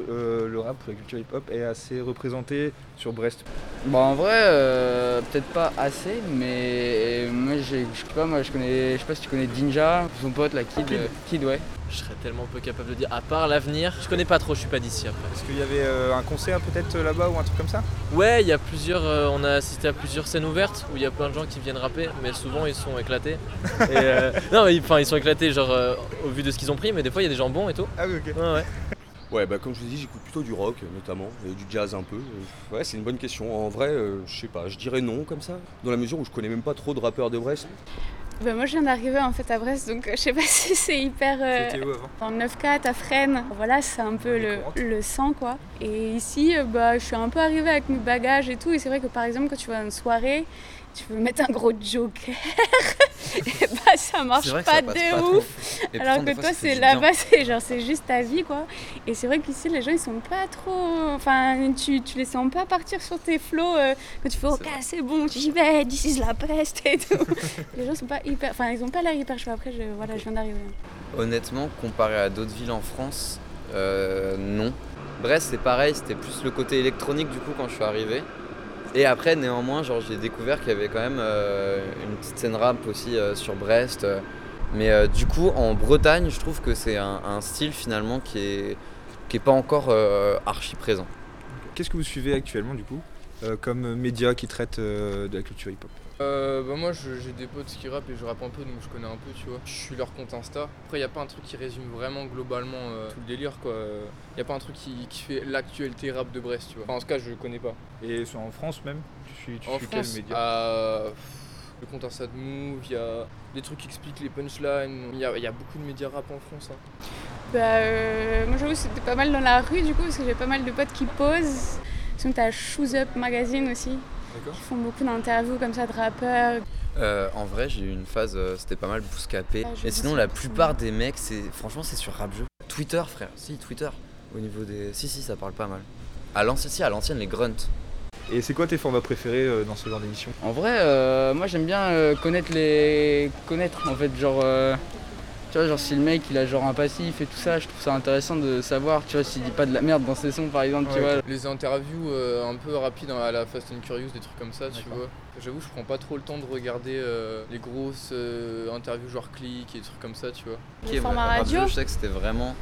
euh, le rap ou la culture hip-hop est assez représenté sur Brest? Bon, en vrai, euh, peut-être pas assez, mais moi, je sais pas, moi, je connais, je sais pas si tu connais Dinja, son pote, la Kid, Kid. euh, Kid, ouais. Je serais tellement peu capable de dire. À part l'avenir, je connais pas trop, je suis pas d'ici après. Est-ce qu'il y avait euh, un concert peut-être là-bas ou un truc comme ça? Ouais, il y a plusieurs. euh, on a assisté à plusieurs scènes ouvertes où il y a plein de gens qui viennent rapper, mais souvent ils sont éclatés. Et, euh, non, mais enfin ils sont éclatés genre euh, au vu de ce qu'ils ont pris, mais des fois il y a des gens bons et tout. Ah oui, ok. Ouais, ouais. Ouais, bah comme je vous ai dit, j'écoute plutôt du rock notamment, et du jazz un peu. Euh, Ouais, c'est une bonne question. En vrai, euh, je sais pas, je dirais non comme ça, dans la mesure où je connais même pas trop de rappeurs de Brest. Bah, moi, je viens d'arriver en fait à Brest, donc euh, je sais pas si c'est hyper. euh, C'était où avant? En 9-4 à Fresnes. Voilà, c'est un peu le, le sang quoi. Et ici, euh, bah, je suis un peu arrivée avec mes bagages et tout. Et c'est vrai que par exemple, quand tu vas à une soirée, tu veux mettre un gros joker, et bah ça marche pas ça de ouf. Alors que fois, toi, c'est là-bas, c'est genre c'est juste ta vie quoi. Et c'est vrai qu'ici, les gens ils sont pas trop. Enfin, tu, tu les sens pas partir sur tes flots euh, quand tu fais ok, c'est bon, j'y vais, this is la peste et tout. les gens sont pas hyper. Enfin, ils ont pas l'air hyper chauds. Après, je, voilà, je viens d'arriver. Honnêtement, comparé à d'autres villes en France, euh, non. Brest, c'est pareil, c'était plus le côté électronique du coup quand je suis arrivé. Et après, néanmoins, j'ai découvert qu'il y avait quand même euh, une petite scène rap aussi euh, sur Brest. euh. Mais du coup, en Bretagne, je trouve que c'est un, un style finalement qui est, qui est pas encore archi présent. Qu'est-ce que vous suivez actuellement du coup? Comme média qui traite de la culture hip-hop Euh, bah moi j'ai des potes qui rappent et je rappe un peu donc je connais un peu tu vois. Je suis leur compte Insta. Après y a pas un truc qui résume vraiment globalement euh, tout le délire quoi. Y a pas un truc qui, qui fait l'actualité rap de Brest tu vois. Enfin, en tout cas je connais pas. Et sur- en France même? Tu suis, tu En suis France, quel média? euh, le compte Insta de Move, il y a des trucs qui expliquent les punchlines. Il y a, y a beaucoup de médias rap en France. hein. Bah, euh, moi j'avoue c'était pas mal dans la rue du coup parce que j'ai pas mal de potes qui posent. Sinon t'as Shoes Up Magazine aussi. Qui font beaucoup d'interviews comme ça de rappeurs. Euh, en vrai, j'ai eu une phase, euh, c'était pas mal bouscapé. Ah, Et sinon, la plupart des mecs, c'est franchement, c'est sur rap jeu. Twitter, frère, si, Twitter. Au niveau des. Si, si, ça parle pas mal. À l'ancienne, si, à l'ancienne, les grunts. Et c'est quoi tes formats préférés euh, dans ce genre d'émission? En vrai, euh, moi j'aime bien euh, connaître les. connaître en fait, genre. Tu vois, genre si le mec il a genre un passif et tout ça, je trouve ça intéressant de savoir, tu vois, s'il dit pas de la merde dans ses sons par exemple, tu vois. Les interviews euh, un peu rapides à la Fast and Curious, des trucs comme ça, tu vois. J'avoue, je prends pas trop le temps de regarder euh, les grosses euh, interviews genre clic et des trucs comme ça, tu vois. Ok, ouais, rap jeu, je sais que c'était vraiment.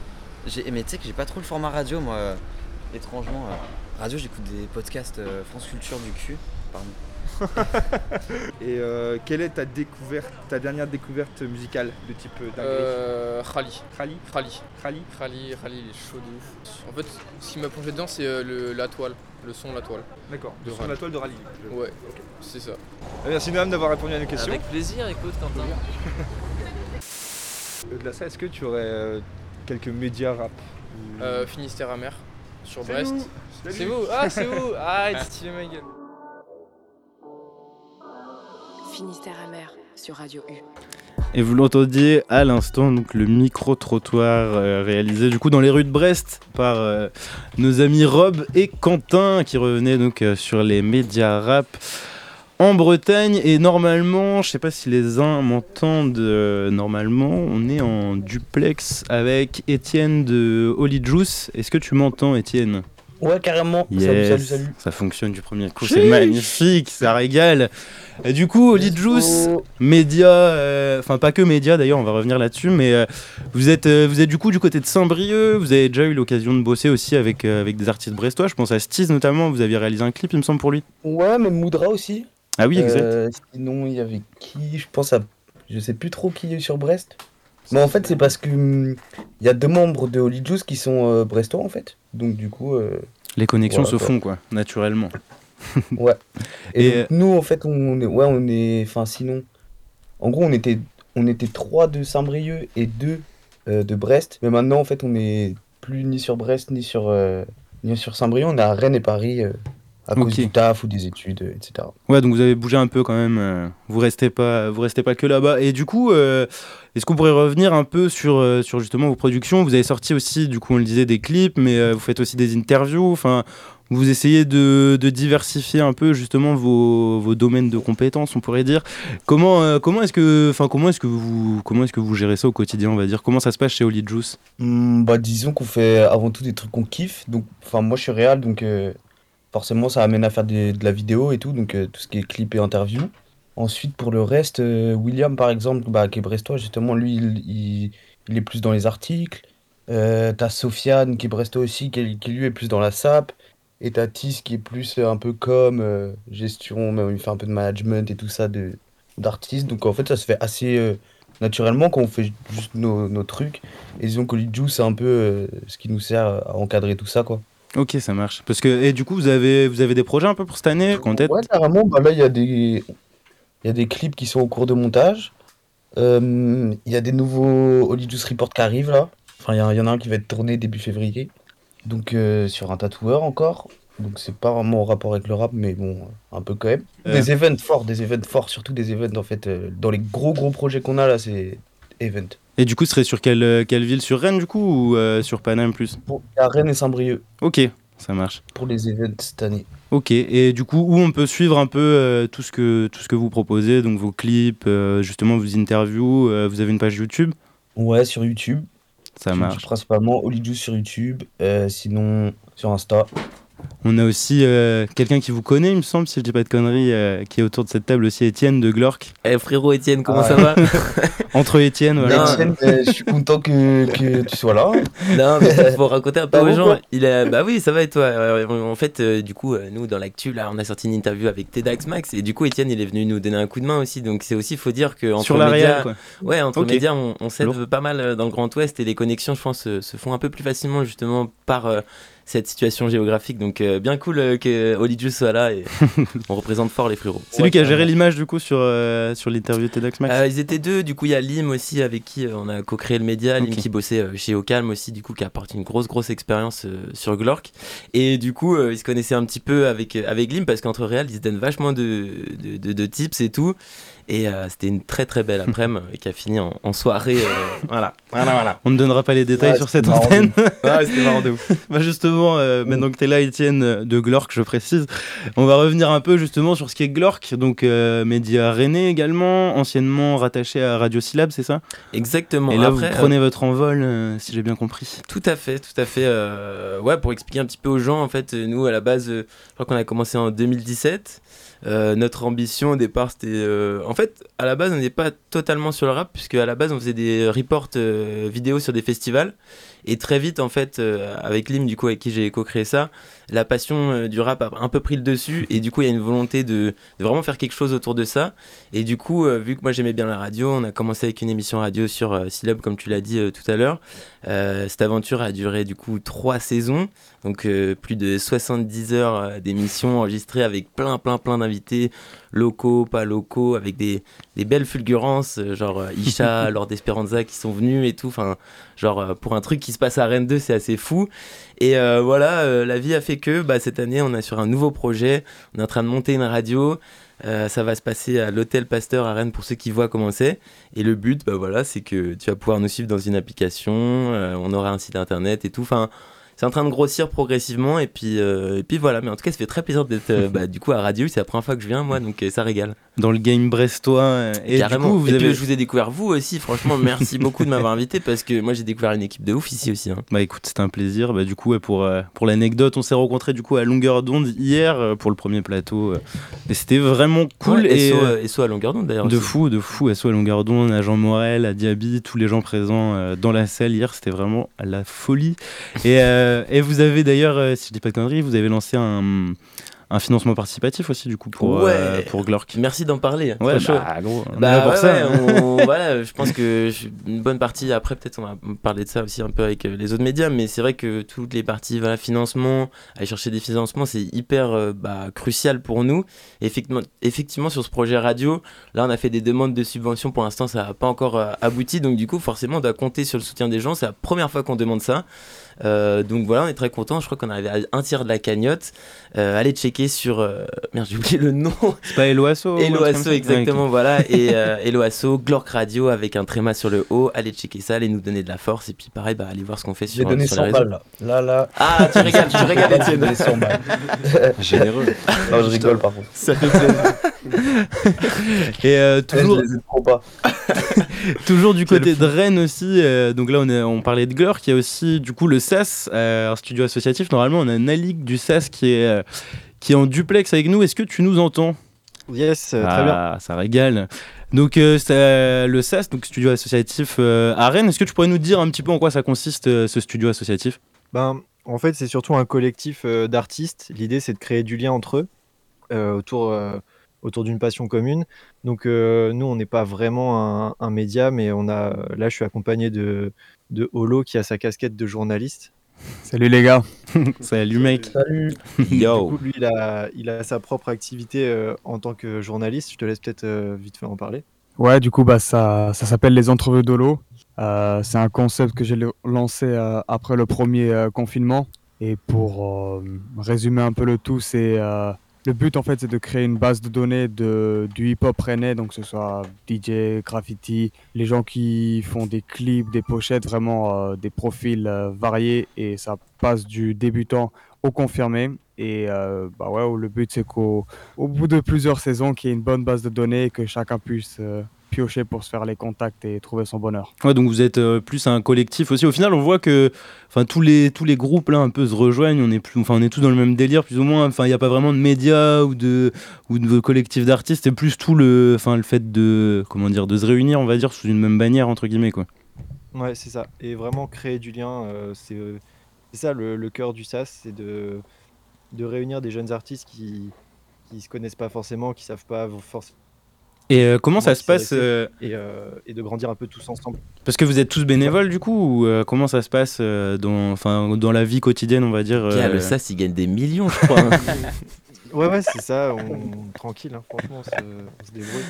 j'ai- Mais tu sais que j'ai pas trop le format radio, moi, euh, étrangement. euh. Radio, j'écoute des podcasts euh, France Culture du cul. Pardon. Et euh, quelle est ta découverte, ta dernière découverte musicale de type euh, Euh. Khali Khali. Khali Khali, Khali, il est chaud de ouf. En fait, ce qui m'a plongé dedans, c'est euh, le- la toile, le son La Toile. D'accord, le son de Rally. la toile de Rally. Je- Ouais, c'est ça. Merci Noam d'avoir répondu à nos questions. Avec plaisir, écoute, Quentin. Au-delà de ça, est-ce que tu aurais euh, quelques médias rap Euh, Finistère amer, sur Brest. C'est vous Ah, c'est vous Ah, stylé ma gueule. Et vous l'entendiez à l'instant, donc le micro-trottoir euh, réalisé du coup dans les rues de Brest par euh, nos amis Rob et Quentin qui revenaient donc euh, sur les médias rap en Bretagne. Et normalement, je sais pas si les uns m'entendent, normalement on est en duplex avec Étienne de Holy Juice. Est-ce que tu m'entends Étienne? Ouais, carrément. Salut, Yes, salut, salut. Ça fonctionne du premier coup, c'est magnifique, ça régale. Et du coup, Holy Juice, média, euh, enfin pas que média d'ailleurs, on va revenir là-dessus, mais euh, vous, êtes, euh, vous êtes du coup du côté de Saint-Brieuc, vous avez déjà eu l'occasion de bosser aussi avec, avec des artistes brestois, je pense à Stiz notamment, vous aviez réalisé un clip il me semble pour lui. Ouais, même Moudra aussi. Ah oui, exact. Sinon, il y avait qui Je pense à. Je sais plus trop qui est sur Brest. Mais en fait, c'est parce que hum, il y a deux membres de Holy Juice qui sont euh, brestois en fait. Donc, du coup. euh, Les connexions voilà, se quoi. font quoi, naturellement. Ouais. Et, Et, donc, nous, en fait, on est. Ouais, on est. Enfin, sinon. En gros, on était, on était trois de Saint-Brieuc et deux euh, de Brest. Mais maintenant, en fait, on est plus ni sur Brest ni sur, euh, ni sur Saint-Brieuc. On est à Rennes et Paris euh, à cause du taf ou des études, euh, etc. Ouais, donc vous avez bougé un peu quand même. euh, vous restez pas, vous restez pas que là-bas. Et du coup, euh, est-ce qu'on pourrait revenir un peu sur, sur justement vos productions? Vous avez sorti aussi, du coup, on le disait, des clips, mais euh, vous faites aussi des interviews. Enfin, vous essayez de, de diversifier un peu justement vos, vos domaines de compétences, on pourrait dire. Comment, euh, comment est-ce que, enfin, comment est-ce que vous, comment est-ce que vous gérez ça au quotidien, on va dire? Comment ça se passe chez Holy Juice? Hmm, bah, disons qu'on fait avant tout des trucs qu'on kiffe. Donc, enfin, moi, je suis réal, donc forcément, ça amène à faire de la vidéo et tout, donc euh, tout ce qui est clip et interview. Ensuite, pour le reste, euh, William, par exemple, bah, qui est brestois, justement, lui, il, il, est plus dans les articles. Euh, t'as Sofiane qui est brestois aussi, qui, lui est plus dans la SAP. Et t'as Tis qui est plus un peu comme gestion, mais il fait un peu de management et tout ça d'artistes. Donc en fait, ça se fait assez naturellement quand on fait juste nos, nos trucs. Et disons que Lidjou, c'est un peu ce qui nous sert à encadrer tout ça, quoi. Ok, ça marche. Parce que, et du coup, vous avez, vous avez des projets un peu pour cette année Ouais, carrément. Bah là, il y, a des- il y a des clips qui sont au cours de montage. Euh, Il y a des nouveaux Holy Juice Report qui arrivent là. Enfin, il y, en a un qui va être tourné début février. Donc, euh, sur un tatoueur encore. Donc, c'est pas vraiment en rapport avec le rap, mais bon, un peu quand même. Euh. Des events forts, des events forts, surtout des events en fait. dans les gros gros projets qu'on a là, c'est event. Et du coup, ce serait sur quelle, euh, quelle ville Sur Rennes, du coup, ou euh, sur Paname plus y a Rennes et Saint-Brieuc Ok, ça marche. pour les events cette année. Ok, et du coup, où on peut suivre un peu euh, tout, ce que, tout ce que vous proposez, donc vos clips, euh, justement vos interviews, vous avez une page YouTube? Ouais, sur YouTube. Ça marche. Principalement Juice sur YouTube. sinon, sur Insta. On a aussi euh, quelqu'un qui vous connaît, il me semble, si je dis pas de conneries, euh, qui est autour de cette table aussi, Étienne de Glork. Eh frérot Étienne, comment Ah. ça va? Entre Étienne, voilà. Étienne, euh, je suis content que, que tu sois là. Non, mais faut raconter un peu aux gens. Il a... Bah oui, ça va et toi? Euh, En fait, euh, du coup, nous, dans l'actu, là, on a sorti une interview avec TEDx Max et du coup, Étienne, il est venu nous donner un coup de main aussi. Donc, c'est aussi, faut dire que entre Sur la médias, quoi. ouais, entre Ok. médias, on, on s'aide pas mal dans le Grand Ouest et les connexions, je pense, se font un peu plus facilement justement par euh, cette situation géographique. Donc, euh, bien cool euh, que Holy Juice soit là et on représente fort les frérots. C'est lui qui a géré l'image, du coup, sur, euh, sur l'interview TEDx Max Euh, ils étaient deux, du coup il y a Lim aussi avec qui euh, on a co-créé le média, Lim qui bossait euh, chez Ocalm aussi, du coup qui a apporté une grosse grosse expérience euh, sur Glork. Et du coup euh, ils se connaissaient un petit peu avec, euh, avec Lim parce qu'entre réels ils se donnent vachement de, de, de- de tips et tout. Et euh, c'était une très très belle après-midi qui a fini en, en soirée. euh, voilà, voilà, voilà. On ne donnera pas les détails Ouais, sur cette antenne. Ouais, c'était marrant de ouf. bah justement, euh, maintenant que tu es là, Étienne euh, de Glork, je précise, on va revenir un peu justement sur ce qui est Glork, donc média rennais également, anciennement rattaché à Radio Syllab, c'est ça? Exactement. Et là, Après, vous prenez votre envol, si j'ai bien compris. Tout à fait, tout à fait. ouais, pour expliquer un petit peu aux gens, en fait, nous à la base, je crois qu'on a commencé en 2017. Euh, notre ambition au départ, c'était. euh, en fait, à la base, on n'était pas totalement sur le rap, puisque à la base, on faisait des reports euh, vidéo sur des festivals. Et très vite, en fait, euh, avec Lim, du coup, avec qui j'ai co-créé ça, la passion euh, du rap a un peu pris le dessus. Et du coup, il y a une volonté de, vraiment faire quelque chose autour de ça. Et du coup, euh, vu que moi j'aimais bien la radio, on a commencé avec une émission radio sur Syllab, comme tu l'as dit tout à l'heure. Cette aventure a duré du coup trois saisons, donc plus de 70 heures d'émissions enregistrées avec plein, plein, plein d'invités, locaux, pas locaux, avec des, des belles fulgurances, euh, genre euh, Isha, Lord Esperanza qui sont venus et tout. Enfin, genre euh, pour un truc qui se passe à Rennes 2, c'est assez fou. Et euh, voilà, euh, la vie a fait que bah, cette année, on est sur un nouveau projet. On est en train de monter une radio. Euh, ça va se passer à l'hôtel Pasteur à Rennes pour ceux qui voient comment c'est. Et le but, bah voilà, c'est que tu vas pouvoir nous suivre dans une application. on aura un site internet et tout. Enfin, c'est en train de grossir progressivement. Et puis, euh, et puis voilà. Mais en tout cas, ça fait très plaisir d'être euh, bah, du coup à Radio. C'est la première fois que je viens, moi, donc euh, ça régale. Dans le game brestois. Et Carrément. du coup, vous et puis, avez... je vous ai découvert vous aussi. Franchement, merci beaucoup de m'avoir invité parce que moi, j'ai découvert une équipe de ouf ici aussi. hein. Bah écoute, c'était un plaisir. Bah, du coup, ouais, pour, euh, pour l'anecdote, on s'est rencontrés du coup à longueur d'onde hier pour le premier plateau. et c'était vraiment cool. Ouais, et, SO, SO à longueur d'onde d'ailleurs. De aussi. fou, de fou. SO à longueur d'onde, à Jean Morel, à Diaby, tous les gens présents dans la salle hier, c'était vraiment la folie. Et, euh, et vous avez d'ailleurs, euh, si je dis pas de conneries, vous avez lancé un, un financement participatif aussi du coup pour, euh, Ouais. pour Glork. Merci d'en parler. Ouais, bah, gros, on est Bah pour ouais, ça. ouais, on- voilà, je pense que une bonne partie, après peut-être on va parler de ça aussi un peu avec les autres médias, mais c'est vrai que toutes les parties, voilà, financement, aller chercher des financements, c'est hyper euh, bah, crucial pour nous. Effectivement, effectivement, sur ce projet radio, là on a fait des demandes de subventions, pour l'instant ça n'a pas encore abouti, donc du coup forcément on doit compter sur le soutien des gens, c'est la première fois qu'on demande ça. Euh, donc voilà, on est très content. Je crois qu'on est arrivé à un tiers de la cagnotte. Euh, allez checker sur. euh, Merde, j'ai oublié le nom. C'est pas Eloasso Eloasso, exactement, voilà. Et euh, Eloasso, Glork Radio avec un tréma sur le haut. Allez checker ça, allez nous donner de la force. Et puis pareil, bah, allez voir ce qu'on fait J'ai sur, donné sur 100 les réseaux. balles là. Là, là. Ah, tu régales, tu régales, J'ai Étienne. donné 100 balles. Généreux. Non, je rigole par contre. Ça fait plaisir. Et euh, toujours, Je les trop pas. toujours du côté de Rennes aussi. euh, donc là, on, parlait de Glork. Il y a aussi du coup le SAS, euh, un studio associatif. Normalement, on a Nalik du SAS qui est, euh, qui est en duplex avec nous. Est-ce que tu nous entends? Yes, ah, très bien. Ça régale. Donc c'est le SAS, donc studio associatif à Rennes. Est-ce que tu pourrais nous dire un petit peu en quoi ça consiste ce studio associatif? Ben, en fait, c'est surtout un collectif d'artistes. L'idée, c'est de créer du lien entre eux autour, autour d'une passion commune. Donc, euh, nous, on n'est pas vraiment un, un média, mais on a, là, je suis accompagné de, de Holo qui a sa casquette de journaliste. Salut les gars. Salut mec. Salut. Du Yo. coup, lui, il a, il a sa propre activité euh, en tant que journaliste. Je te laisse peut-être euh, vite fait en parler. Ouais, du coup, bah, ça, ça s'appelle les entrevues d'Holo. Euh, c'est un concept que j'ai lancé euh, après le premier euh, confinement. Et pour euh, résumer un peu le tout, c'est euh, le but en fait, c'est de créer une base de données du hip-hop rennais, donc que ce soit DJ, graffiti, les gens qui font des clips, des pochettes, vraiment euh, des profils euh, variés. Et ça passe du débutant au confirmé. Et euh, bah ouais, le but c'est qu'au au bout de plusieurs saisons, qu'il y ait une bonne base de données que chacun puisse piocher pour se faire les contacts et trouver son bonheur. Ouais, donc vous êtes euh, plus un collectif aussi. Au final, on voit que, enfin, tous les tous les groupes là un peu se rejoignent. On est plus, enfin, on est tous dans le même délire, plus ou moins. Enfin, il n'y a pas vraiment de médias ou de ou de collectif d'artistes. C'est plus tout le, enfin, le fait de, comment dire, de se réunir, on va dire, sous une même bannière entre guillemets, quoi. Ouais, c'est ça. Et vraiment créer du lien, euh, c'est euh, c'est ça le, le cœur du SAS, c'est de, de réunir des jeunes artistes qui qui se connaissent pas forcément, qui savent pas forcément. Et euh, comment ça se passe euh, et, euh, et de grandir un peu tous ensemble. Parce que vous êtes tous bénévoles du coup ou euh, comment ça se passe euh, dans, enfin, dans la vie quotidienne, on va dire. Gars, le SAS, il gagne des millions, je crois. hein. Ouais, ouais, c'est ça, on... tranquille, hein, franchement, on se, on se débrouille.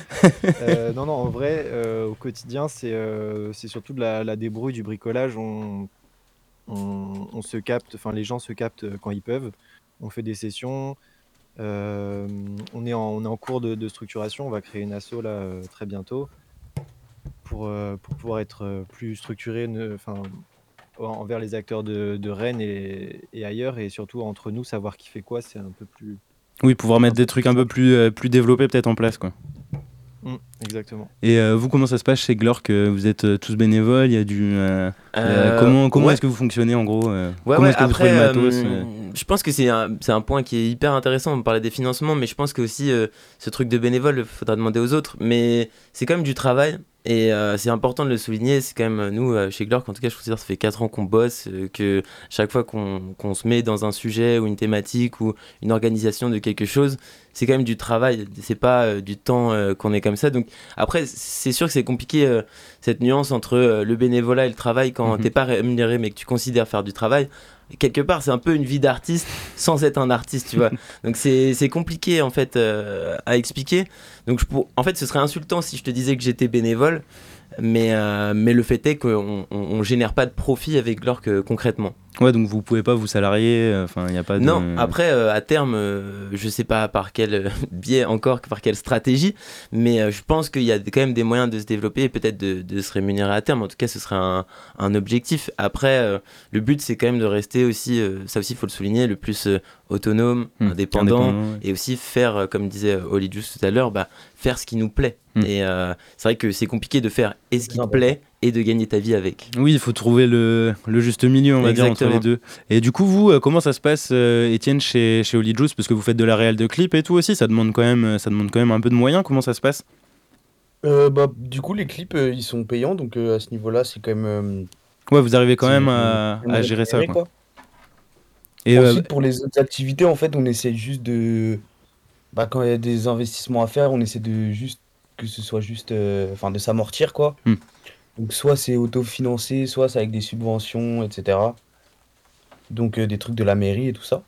Euh, non, non, en vrai, euh, au quotidien, c'est euh, c'est surtout de la, la débrouille, du bricolage. On, on, on se capte, enfin, les gens se captent quand ils peuvent. On fait des sessions. Euh, on, est en, on est en cours de, de structuration. On va créer une asso là euh, très bientôt pour, euh, pour pouvoir être plus structuré ne- enfin, en- envers les acteurs de, de Rennes et, et ailleurs. Et surtout entre nous, savoir qui fait quoi, c'est un peu plus. Oui, pouvoir mettre des trucs un peu plus euh, plus développés peut-être en place, quoi. Mm, exactement. Et euh, vous, comment ça se passe chez Glork euh, Vous êtes euh, tous bénévoles Il y a du. euh, comment comment ouais. est-ce que vous fonctionnez en gros Ouais, Comment ouais, est-ce que vous trouvez le matos je pense que c'est un, c'est un point qui est hyper intéressant. On parlait des financements, mais je pense que aussi ce truc de bénévole, il faudra demander aux autres. Mais c'est quand même du travail et euh, c'est important de le souligner. C'est quand même, nous, euh, chez Glork, en tout cas, je considère que ça fait 4 ans qu'on bosse, euh, que chaque fois qu'on qu'on se met dans un sujet ou une thématique ou une organisation de quelque chose, c'est quand même du travail. C'est pas euh, du temps euh, qu'on est comme ça. Donc après, c'est sûr que c'est compliqué euh, cette nuance entre le bénévolat et le travail quand Mhm. t'es pas rémunéré mais que tu considères faire du travail. Quelque part, c'est un peu une vie d'artiste sans être un artiste, tu vois. Donc c'est c'est compliqué en fait euh, à expliquer. Donc je pour... en fait, ce serait insultant si je te disais que j'étais bénévole, mais euh, mais le fait est qu'on on, on génère pas de profit avec Glork euh, concrètement. Ouais, donc vous pouvez pas vous salarier. Enfin, il n'y a pas de. Non, après, euh, à terme, euh, je sais pas par quel euh, biais encore, par quelle stratégie, mais je pense qu'il y a quand même des moyens de se développer et peut-être de, de se rémunérer à terme. En tout cas, ce serait un, un objectif. Après, le but, c'est quand même de rester aussi, ça aussi, il faut le souligner, le plus autonome, Hmm, indépendant, ouais. et aussi faire, euh, comme disait euh, Oli Just tout à l'heure, bah, faire ce qui nous plaît. Hmm. Et euh, c'est vrai que c'est compliqué de faire et ce qui te plaît et de gagner ta vie avec. Oui, il faut trouver le, le juste milieu, on va dire, entre les deux. Et du coup, vous, comment ça se passe, Étienne, chez, chez Holy Juice Parce que vous faites de la réal de clips et tout aussi, ça demande quand même, ça demande quand même un peu de moyens. Comment ça se passe? Euh, bah, du coup, les clips, ils sont payants, donc euh, à ce niveau-là, c'est quand même. euh, Ouais, vous arrivez quand même à, gérer ça. rémunéré, Quoi. quoi. Et euh, Ensuite, pour les autres activités, en fait, on essaie juste de. Bah, quand il y a des investissements à faire, on essaie de juste que ce soit juste. euh, Enfin, de s'amortir, quoi. Hmm. Donc, soit c'est autofinancé, soit c'est avec des subventions, etc. Donc, euh, des trucs de la mairie et tout ça.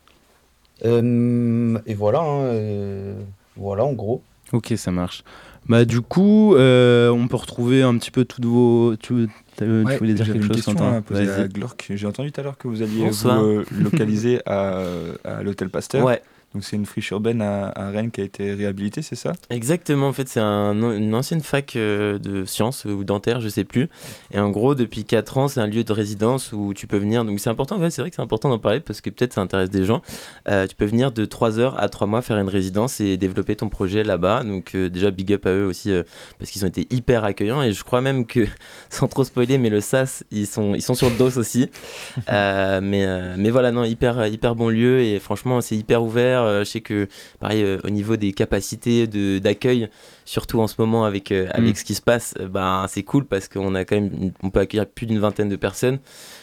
Et voilà, hein, voilà, en gros. Ok, ça marche. Bah du coup, euh, on peut retrouver un petit peu toutes vos. Tu, euh, tu Ouais, voulais dire quelque une chose, question Quentin à poser à Glork. J'ai entendu tout à l'heure que vous alliez Bonsoir. vous euh, localiser à, à l'hôtel Pasteur. Ouais. Donc c'est une friche urbaine à, Rennes qui a été réhabilitée, c'est ça? Exactement, en fait, c'est un- une ancienne fac euh, de sciences ou dentaire, je sais plus. Et en gros, depuis 4 ans, c'est un lieu de résidence où tu peux venir. Donc c'est important, ouais, c'est vrai que c'est important d'en parler parce que peut-être ça intéresse des gens. Euh, tu peux venir de 3 heures à 3 mois faire une résidence et développer ton projet là-bas. Donc euh, déjà, big up à eux aussi parce qu'ils ont été hyper accueillants. Et je crois même que, sans trop spoiler, mais le SAS, ils sont, ils sont sur le dos aussi. Mais, mais voilà, non, hyper, hyper bon lieu et franchement, c'est hyper ouvert. Faire. Euh, je sais que, pareil, euh, au niveau des capacités de- d'accueil, surtout en ce moment avec, euh, avec Mm. ce qui se passe, ben, c'est cool parce qu'on a quand même, on peut accueillir plus d'une vingtaine de personnes.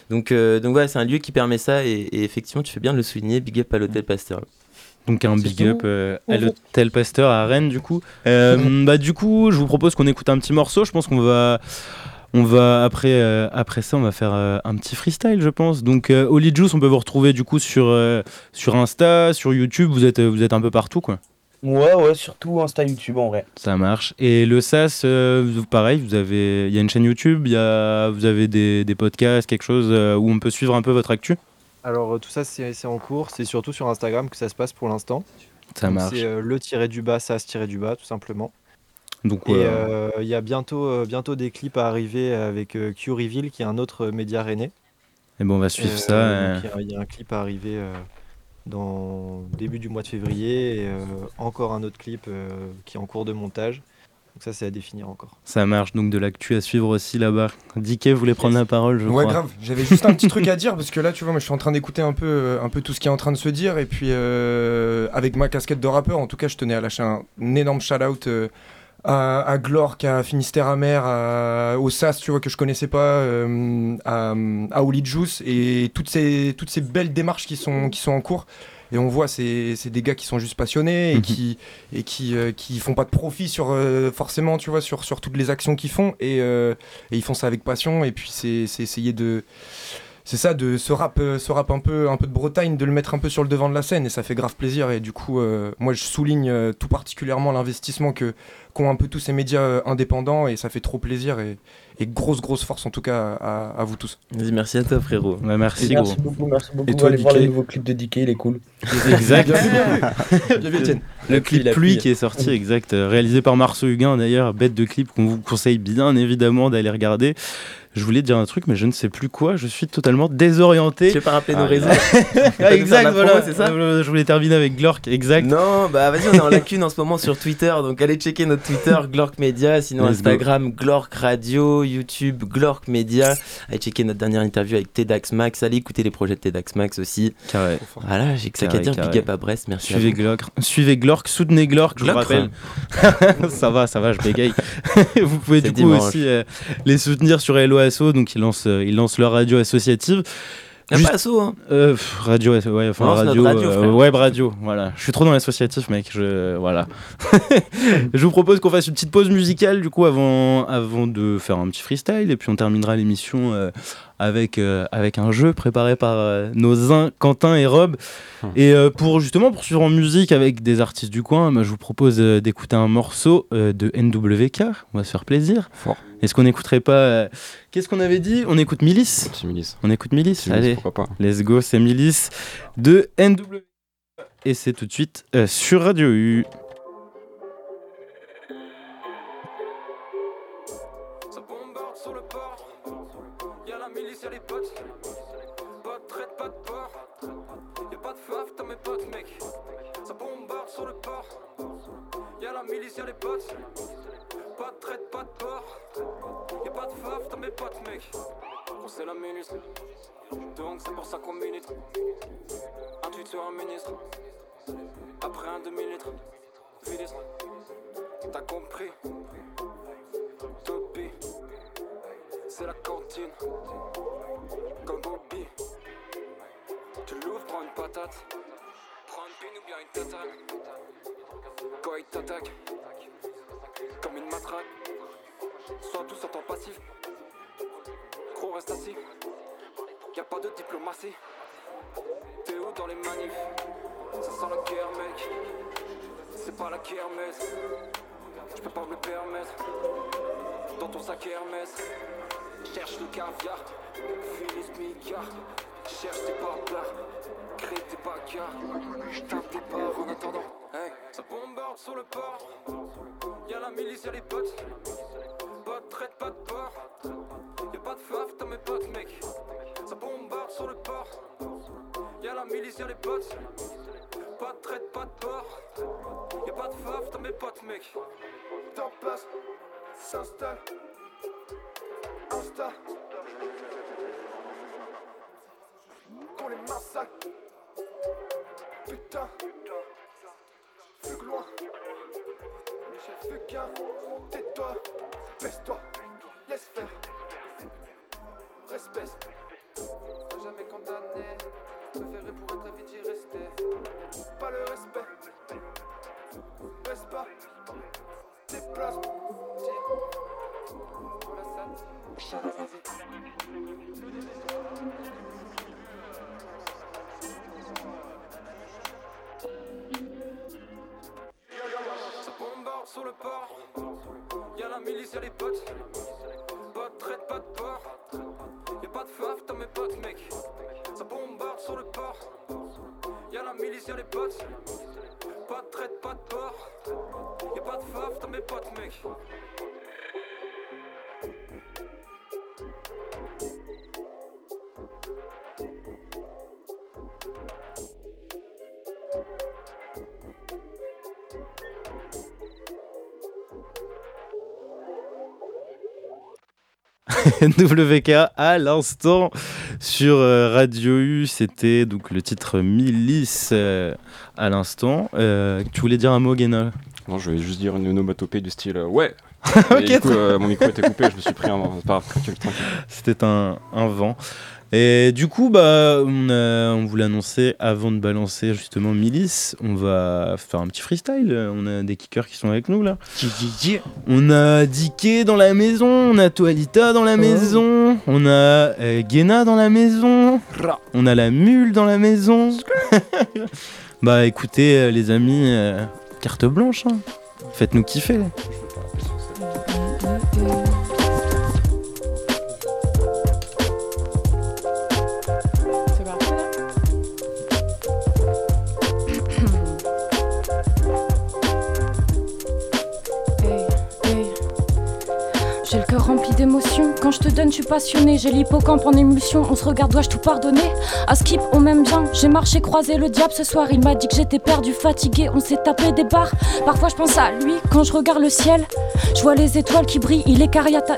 Donc, euh, donc ouais, c'est un lieu qui permet ça et, et effectivement, tu fais bien de le souligner. Big up à l'hôtel Pasteur. Donc un big up euh, à l'hôtel Pasteur à Rennes du coup. Euh, bah du coup, je vous propose qu'on écoute un petit morceau. Je pense qu'on va, on va après, euh, après ça, on va faire euh, un petit freestyle, je pense. Donc euh, Holy Juice, on peut vous retrouver du coup sur euh, sur Insta, sur YouTube. Vous êtes vous êtes un peu partout quoi. Ouais, ouais, surtout Insta, YouTube en vrai. Ça marche. Et le SAS, pareil, vous avez, il y a une chaîne YouTube, il y a, vous avez des, des podcasts, quelque chose où on peut suivre un peu votre actu? Alors tout ça c'est en cours, c'est surtout sur Instagram que ça se passe pour l'instant. Ça marche. C'est le tiré du bas, ça se tirer du bas tout simplement. Donc Et ouais. euh, il y a bientôt, euh, bientôt des clips à arriver avec euh, Q Reveal qui est un autre média rennais. Et bon, on va suivre Euh, ça. euh. donc, Il y a- il y, a un clip à arriver euh, dans début du mois de février et euh, encore un autre clip euh, qui est en cours de montage. Donc ça c'est à définir encore. Ça marche, donc de l'actu à suivre aussi là-bas. Dicky voulait prendre la parole, je ouais, crois. grave. J'avais juste un petit truc à dire parce que là, tu vois, moi, je suis en train d'écouter un peu, euh, un peu tout ce qui est en train de se dire. Et puis, euh, avec ma casquette de rappeur, en tout cas, je tenais à lâcher un, énorme shout-out euh, à, à Glork, à Finistère Amer, à, au SAS, tu vois, que je connaissais pas, euh, à, à Holy Juice et toutes ces, toutes ces belles démarches qui sont, qui sont en cours. Et on voit, c'est c'est des gars qui sont juste passionnés et Mhm. qui, et qui, euh, qui font pas de profit sur, euh, forcément, tu vois, sur, sur toutes les actions qu'ils font. Et, euh, et ils font ça avec passion. Et puis, c'est c'est essayer de. C'est ça, de ce rap, euh, ce rap un peu, un peu de Bretagne, de le mettre un peu sur le devant de la scène. Et ça fait grave plaisir. Et du coup, euh, moi, je souligne euh, tout particulièrement l'investissement que qu'ont un peu tous ces médias euh, indépendants. Et ça fait trop plaisir. Et, et grosse, grosse force, en tout cas, à, à vous tous. Vas-y, merci à toi, frérot. merci, Merci beaucoup, merci beaucoup. Et toi, Allez voir le nouveau clip de il est cool. Exact. Le La clip pluie, qui est sorti, exact, réalisé par Marceau Huguin d'ailleurs, bête de clip qu'on vous conseille bien évidemment d'aller regarder. Je voulais dire un truc, mais je ne sais plus quoi. Je suis totalement désorienté. Tu veux pas rappeler nos Ah, réseaux ah, exact, voilà. promo, c'est ça Euh, Je voulais terminer avec Glork, exact. Non, bah vas-y, on est en lacune en ce moment sur Twitter, donc allez checker notre Twitter, Glork Media, sinon Let's go. Instagram, Glork Radio, YouTube, Glork Media. Allez checker notre dernière interview avec Tedax Max, allez écouter les projets de Tedax Max aussi. Carré. Voilà, j'ai que ça qu'à dire, big up à Brest, merci. Suivez. Glork, suivez Glork, soutenez Glork, je vous rappelle. ça va, ça va, je bégaye. vous pouvez du coup dimanche. aussi euh, les soutenir sur Hello Asso, donc ils lancent, euh, ils lancent leur radio associative. A pas Asso, hein Euh, pff, Radio, ouais, enfin radio, euh, web radio, voilà. Je suis trop dans l'associatif, mec. Je, voilà. je vous propose qu'on fasse une petite pause musicale, du coup, avant, avant de faire un petit freestyle, et puis on terminera l'émission euh, avec, euh, avec un jeu préparé par euh, nos uns, Quentin et Rob. Et euh, pour justement poursuivre en musique avec des artistes du coin, bah, je vous propose d'écouter un morceau de NWK. On va se faire plaisir. Est-ce qu'on n'écouterait pas Qu'est-ce qu'on avait dit? On écoute Milice On écoute Milice C'est Milice, Allez, pourquoi pas. let's go, c'est Milice de NWK. Et c'est tout de suite sur Radio U. Y'a les potes. Pas de traite, pas de port. Y'a pas de faf dans mes potes, mec. On sait la milice. Donc c'est pour ça qu'on milite. Un tweet sur un ministre. Après un demi-litre. Filis. T'as compris? Topi. C'est la cantine. Comme Bobby. Tu l'ouvres, prends une patate. Une ou bien une tatane. Quand il t'attaque. Comme une matraque. Sois tous en temps passif. Gros reste assis. Y'a pas de diplomatie. T'es où dans les manifs? Ça sent la guerre, mec. C'est pas la kermesse. Je peux pas me le permettre. Dans ton sac Hermès. Cherche le caviar. Phyllis Migard. Cherche tes barbares. Crée tes bagarres. J'tape tes barres en attendant. Hey. Ça bombarde sur le port. Y'a la milice, y'a les potes. Pas de traite, pas de port. Y'a pas de faf dans mes potes, mec. Ça bombarde sur le port. Y'a la milice, y'a les potes. Pas de traite, pas de port. Y'a pas de faf dans mes potes, mec. Temps passe, s'installe. Insta. On les massacre. Putain. loin. Michel Fugain, tais-toi, baisse-toi, laisse faire. Respect. T'as jamais condamné, préféré pour être vite y rester. Pas le respect, reste pas, déplace. Voilà ça, Ça le port. Y'a la milice, y'a les potes. Pas de traite, pas de port. Y'a pas de faf dans mes potes, mec. Ça bombarde sur le port. Y'a la milice, y'a les potes. Pas de traite, pas de port. Y'a pas de faf dans mes potes, mec. WK à l'instant sur euh, Radio U, c'était donc le titre Milice euh, à l'instant. Euh, tu voulais dire un mot, Guéna Non, je vais juste dire une onomatopée du style ouais. Du coup, euh, mon micro était coupé, je me suis pris un vent. C'était un, un vent. Et du coup, bah, on, a- on voulait annoncer avant de balancer justement Milice, on va faire un petit freestyle. On a des kickers qui sont avec nous là. On a Diké dans la maison, on a Toalita dans la maison, on a euh, Guéna dans la maison, on a la mule dans la maison. bah écoutez euh, les amis, euh, carte blanche, hein. faites-nous kiffer. C'est rempli d'émotions. Quand je te donne, je suis passionné. J'ai l'hippocampe en émulsion. On se regarde, dois-je tout pardonner? À Skip, on m'aime bien. J'ai marché, croisé le diable ce soir. Il m'a dit que j'étais perdu, fatigué. On s'est tapé des barres. Parfois, je pense à lui quand je regarde le ciel. Je vois les étoiles qui brillent. Il est cariata.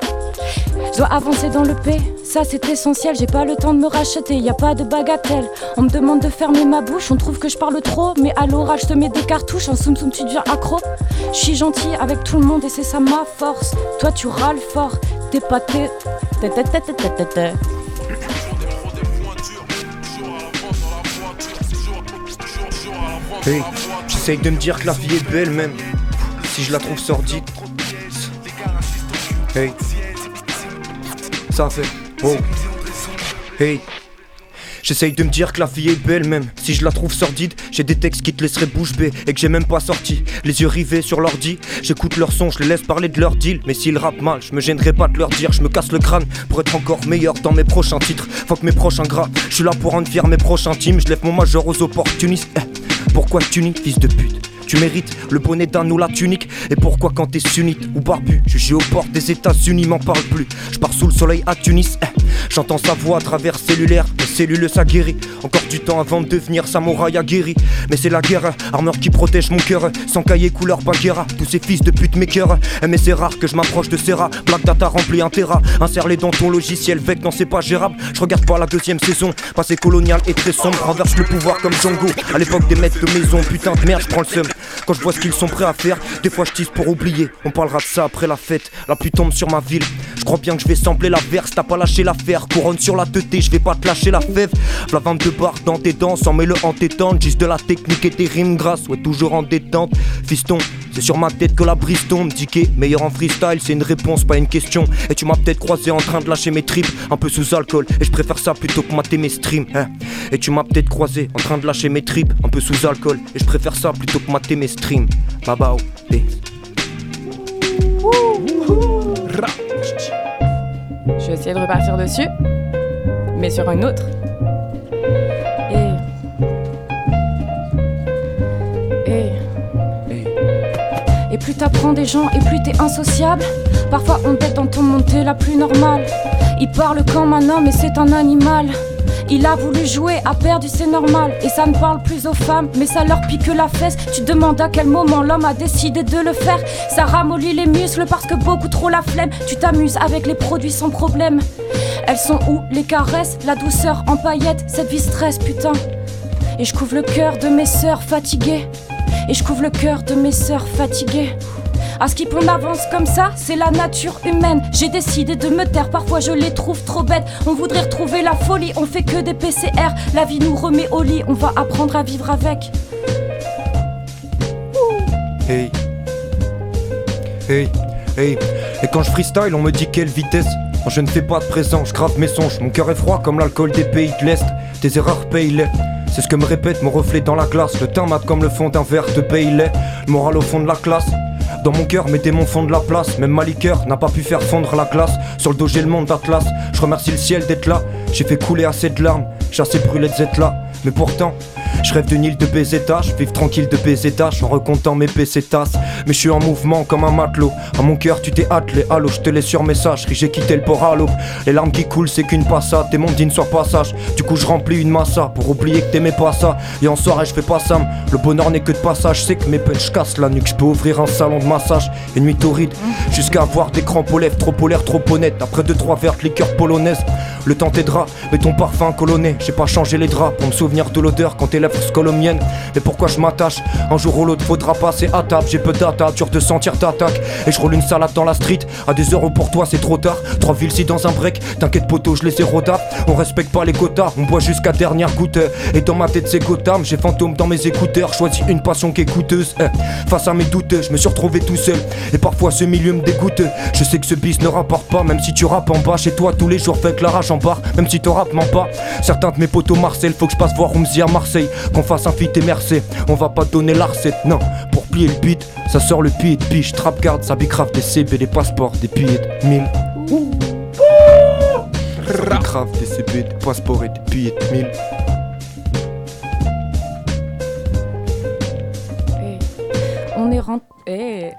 Je dois avancer dans le P, ça c'est essentiel, j'ai pas le temps de me racheter, y a pas de bagatelle. On me demande de fermer ma bouche, on trouve que je parle trop, mais à l'oral je te mets des cartouches, en soum soum tu deviens accro. Je suis gentil avec tout le monde et c'est ça ma force. Toi tu râles fort, t'es pas t'es. Hey, j'essaye de me dire que la vie est belle même si je la trouve sordide. Hey, ça fait. Oh. Hey. J'essaye de me dire que la vie est belle même si je la trouve sordide. J'ai des textes qui te laisseraient bouche bée et que j'ai même pas sorti. Les yeux rivés sur l'ordi, j'écoute leurs sons, je les laisse parler de leur deal. Mais s'ils rappent mal, je me gênerai pas de leur dire. Je me casse le crâne pour être encore meilleur dans mes prochains titres. Faut que mes prochains gras, je suis là pour rendre fier mes prochains teams. Je lève mon majeur aux opportunistes. Eh, pourquoi tu nies, fils de pute? Tu mérites. Le bonnet d'un ou la tunique. Et pourquoi quand t'es sunnite ou barbu Jugé aux portes des États-Unis, m'en parle plus. Je pars sous le soleil à Tunis eh, J'entends sa voix à travers cellulaire Les cellules ça guérit Encore du temps avant de devenir samouraï aguerri. Mais c'est la guerre, armure qui protège mon cœur. Sans cahier couleur Bagheera Tous ces fils de pute mes Eh, Mais c'est rare que je m'approche de Serra. Black data rempli un terra. Insère-les dans ton logiciel Vec non c'est pas gérable. Je regarde pas la deuxième saison. Passé colonial et très sombre. Renverse le pouvoir comme Django. À l'époque des maîtres de maison Putain de merde je prends le seum Quand je vois ce qu'ils sont prêts à faire Des fois je tisse pour oublier. On parlera de ça après la fête La pluie tombe sur ma ville. Je crois bien que je vais sembler la verse T'as pas lâché l'affaire. Couronne sur la teuté Je vais pas te lâcher la fève. La 22 barres dans tes dents Sans mets-le en tétante Juste de la technique et des rimes grasses Ouais toujours en détente. Fiston c'est sur ma tête que la brise tombe. Diqué, meilleur en freestyle, c'est une réponse, pas une question. Et tu m'as peut-être croisé en train de lâcher mes tripes Un peu sous alcool, et je préfère ça plutôt que mater mes streams hein. Et tu m'as peut-être croisé en train de lâcher mes tripes Un peu sous alcool, et je préfère ça plutôt que mater Je vais essayer de repartir dessus, mais sur une autre. Et. Et. Et plus t'apprends des gens et plus t'es insociable. Parfois on t'aide dans ton monde, la plus normale. Il parle comme un homme et c'est un animal. Il a voulu jouer, a perdu, c'est normal. Et ça ne parle plus aux femmes, mais ça leur pique la fesse. Tu demandes à quel moment l'homme a décidé de le faire. Ça ramollit les muscles parce que beaucoup trop la flemme. Tu t'amuses avec les produits sans problème. Elles sont où les caresses, la douceur en paillettes, cette vie stress, putain. Et je couvre le cœur de mes sœurs fatiguées. Et je couvre le cœur de mes sœurs fatiguées. À skip on avance comme ça, c'est la nature humaine. J'ai décidé de me taire, parfois je les trouve trop bêtes. On voudrait retrouver la folie, on fait que des PCR. La vie nous remet au lit, on va apprendre à vivre avec. Hey. Hey, hey. Et quand je freestyle, on me dit quelle vitesse. Quand je ne fais pas de présent, je grave mes songes. Mon cœur est froid comme l'alcool des pays de l'Est. Tes erreurs payent-les. C'est ce que me répète mon reflet dans la glace. Le teint mat comme le fond d'un verre de Bailey. Le moral au fond de la classe. Dans mon cœur, mes démons font de la place. Même ma liqueur n'a pas pu faire fondre la glace. Sur le dos, j'ai le monde d'Atlas. Je remercie le ciel d'être là. J'ai fait couler assez de larmes. J'ai assez brûlé d'être là. Mais pourtant, je rêve d'une île de BZH, vivre tranquille de BZH en recontant mes tasses Mais je suis en mouvement comme un matelot. À mon cœur, tu t'es attelé, allô, je te laisse sur messagerie, j'ai quitté le port à l'aube. Les larmes qui coulent, c'est qu'une passade, t'es mon digne sur passage. Du coup, je remplis une massa pour oublier que t'aimais pas ça. Et en soirée, je fais pas ça. Le bonheur n'est que de passage, c'est que mes punch cassent la nuque. Je peux ouvrir un salon de massage, une nuit torride, jusqu'à avoir des crampes aux lèvres, trop polaires, trop honnêtes. Après deux, trois verres de liqueur polonaise, le temps t'aidera, mais ton parfum colonné. J'ai pas changé les draps pour me souvenir de l'odeur quand tes lèvres aux miennes. Mais pourquoi je m'attache Un jour ou l'autre faudra passer à table. J'ai peu d'attaque, dur de sentir d'attaque. Et je roule une salade dans la street. À des euros pour toi, c'est trop tard. Trois villes si dans un break. T'inquiète, poteau, je les ai rodap. On respecte pas les quotas. On boit jusqu'à dernière goutte. Et dans ma tête, c'est Gotham. J'ai fantôme dans mes écouteurs. Choisis une passion qui est coûteuse. Eh, Face à mes doutes, je me suis retrouvé tout seul. Et parfois, ce milieu me dégoûte. Je sais que ce bis ne rapporte pas. Même si tu rappes en bas. Chez toi, tous les jours, fais la rage en bar. Même si ton rap ment pas. Certains de mes potos Marcel, faut que je passe voir Rumzi à Marseille. Qu'on fasse un fit et merci. On va pas donner la recette, non. Pour plier le beat, ça sort le pied de biche. Trap garde, ça bicrave des CB, des passeports, des billets de mille. Ça bicrave des CB, des passeports et des billets de mille. On est rentré. Eh.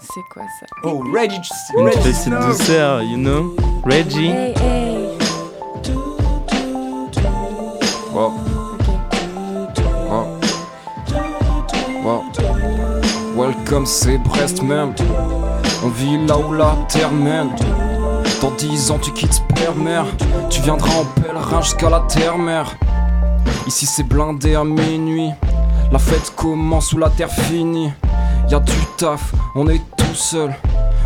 C'est quoi ça? Oh, Reggie, Une petite douceur, you know Reggie. Hey, hey. Wow. Wow. Welcome, c'est Brest même. On vit là où la terre mène. Dans 10 ans, tu quittes père-mère. Tu viendras en pèlerin jusqu'à la terre-mère. Ici, c'est blindé à minuit. La fête commence où la terre finit. Y a du taf, on est tout seul.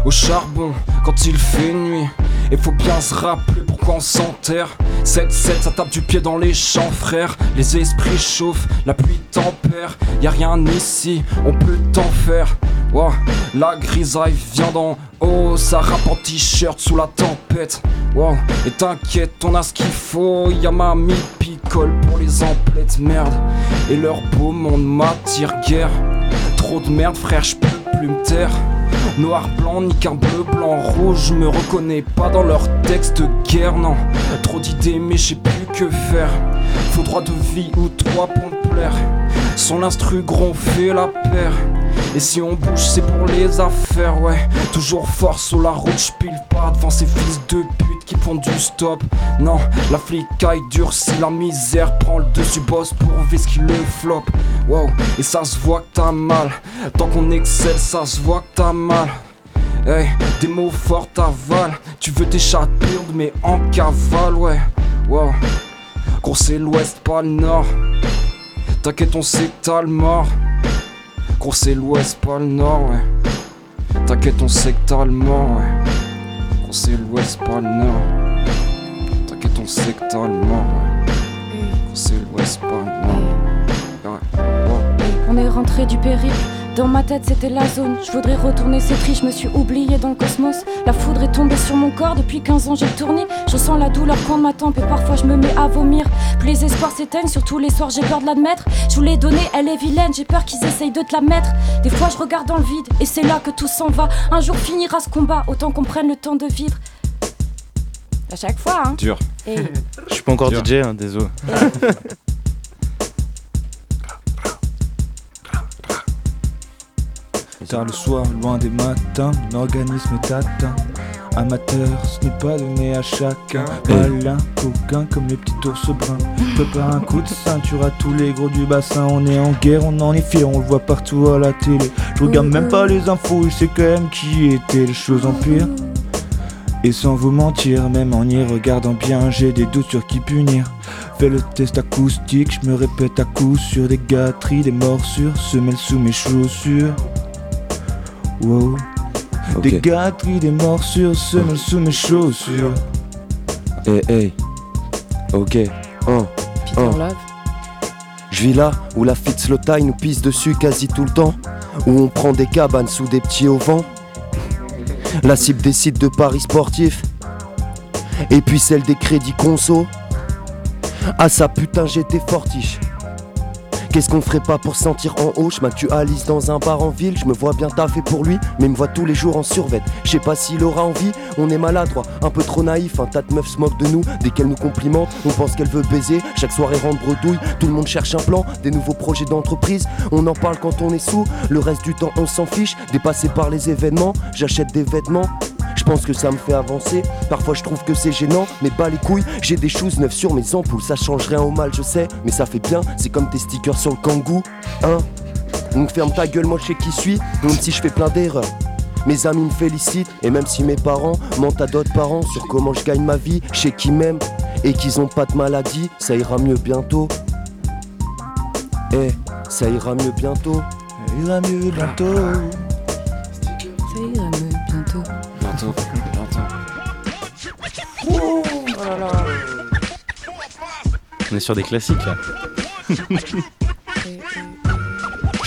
Au charbon, quand il fait nuit. Et faut bien se rappeler pourquoi on s'enterre. 7-7, ça tape du pied dans les champs, frère. Les esprits chauffent, la pluie tempère. Y a rien ici, on peut t'en faire. Wow, la grisaille vient d'en haut, ça rappe en t-shirt sous la tempête. Wow, et t'inquiète, on a ce qu'il faut. Y a ma picole pour les emplettes, merde. Et leur beau monde m'attire guère. Trop de merde, frère, je peux plus me taire. Noir, blanc, ni qu'un bleu, blanc, rouge. Je me reconnais pas dans leur texte guerre, non. Trop d'idées, mais je sais plus que faire. Faut droit de vie ou trois pour me plaire. Son instru gros fait la paire. Et si on bouge, c'est pour les affaires, ouais. Toujours fort sur la route, j'pile pas devant ces fils de pute qui font du stop. Non, la flicaille dure si la misère prend le dessus, boss pour qui le flop. Wow, et ça se voit que t'as mal. Tant qu'on excelle, ça se voit que t'as mal. Hey, des mots forts t'avalent. Tu veux perdre, mais en cavale, ouais. Wow, gros, c'est l'ouest, pas le nord. T'inquiète, on sait que t'as le mort. Gros, l'ouest, pas le nord, ouais. T'inquiète, on sait que t'as le mort, ouais. C'est l'ouest, pas le nord. T'inquiète, on sait que t'as le mort, ouais. Gros, c'est l'ouest, pas le nord. Ouais. On est rentré du périple. Dans ma tête, c'était la zone. Je voudrais retourner ces tris, je me suis oublié dans le cosmos. La foudre est tombée sur mon corps, depuis 15 ans j'ai tourné. Je sens la douleur quand ma tempe et parfois je me mets à vomir. Plus les espoirs s'éteignent, surtout les soirs j'ai peur de l'admettre. Je vous l'ai donné, elle est vilaine, j'ai peur qu'ils essayent de te la mettre. Des fois je regarde dans le vide et c'est là que tout s'en va. Un jour finira ce combat, autant qu'on prenne le temps de vivre. À chaque fois, hein. Dur. Et- Je suis pas encore Dur. DJ, hein, désolé. Tard le soir, loin des matins, mon organisme est atteint. Amateur, ce n'est pas donné à chacun. Malin, coquin comme les petits ours bruns. Prépare un coup de ceinture à tous les gros du bassin. On est en guerre, on en est fier, on le voit partout à la télé. Je regarde même pas les infos, je sais quand même qui était les choses empirent. Et sans vous mentir, même en y regardant bien, j'ai des doutes sur qui punir. Fais le test acoustique, je me répète à coup sur des gâteries, des morsures, semelles sous mes chaussures. Wow. Des gâteries, des morsures, semelles sous mes chaussures. Hey, hey. Ok. Un. un. Je vis là où la Fitzlotai nous pisse dessus quasi tout le temps. Où on prend des cabanes sous des petits auvents. La cible des sites de paris sportifs. Et puis celle des crédits conso. Ah ça putain j'étais fortiche. Qu'est-ce qu'on ferait pas pour se sentir en haut? Je m'actualise dans un bar en ville, je me vois bien taffer pour lui, mais me voit tous les jours en survêt. Je sais pas s'il aura envie, on est maladroit, un peu trop naïf, un tas de meufs se moquent de nous, dès qu'elle nous complimente, on pense qu'elle veut baiser, chaque soirée rentre bredouille, tout le monde cherche un plan, des nouveaux projets d'entreprise, on en parle quand on est sous, le reste du temps on s'en fiche, dépassé par les événements, j'achète des vêtements, je pense que ça me fait avancer. Parfois je trouve que c'est gênant, mais bas les couilles, j'ai des choses neuves sur mes ampoules. Ça change rien au mal, je sais, mais ça fait bien. C'est comme tes stickers sur le kangou, hein? Donc ferme ta gueule, moi je sais qui suis, même si je fais plein d'erreurs. Mes amis me félicitent, et même si mes parents mentent à d'autres parents sur comment je gagne ma vie, sais qu'ils m'aiment et qu'ils ont pas de maladie, ça ira mieux bientôt. Eh, ça ira mieux bientôt. Ça ira mieux bientôt. Là là. On est sur des classiques là.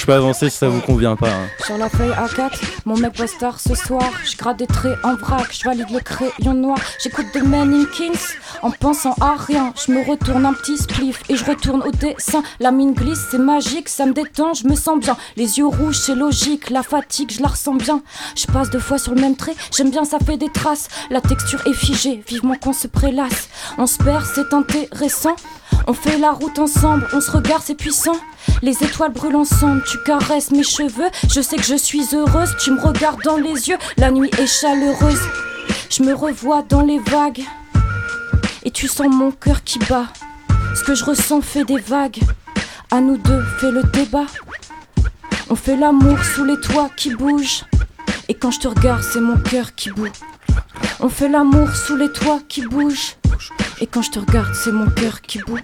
Je peux avancer si ça vous convient pas. hein. Sur la feuille A4, mon mec va star ce soir. Je gratte des traits en vrac, je valide le crayon noir. J'écoute The Men in Kings en pensant à rien. Je me retourne un petit spliff et je retourne au dessin. La mine glisse, c'est magique, ça me détend, je me sens bien. Les yeux rouges, c'est logique, la fatigue, je la ressens bien. Je passe deux fois sur le même trait, j'aime bien, ça fait des traces. La texture est figée, vivement qu'on se prélasse. On se perd, c'est intéressant. On fait la route ensemble, on se regarde, c'est puissant. Les étoiles brûlent ensemble, tu caresses mes cheveux. Je sais que je suis heureuse, tu me regardes dans les yeux. La nuit est chaleureuse, je me revois dans les vagues. Et tu sens mon cœur qui bat. Ce que je ressens fait des vagues. À nous deux, fait le débat. On fait l'amour sous les toits qui bougent. Et quand je te regarde, c'est mon cœur qui bout. On fait l'amour sous les toits qui bougent. Et quand je te regarde, c'est mon cœur qui bout.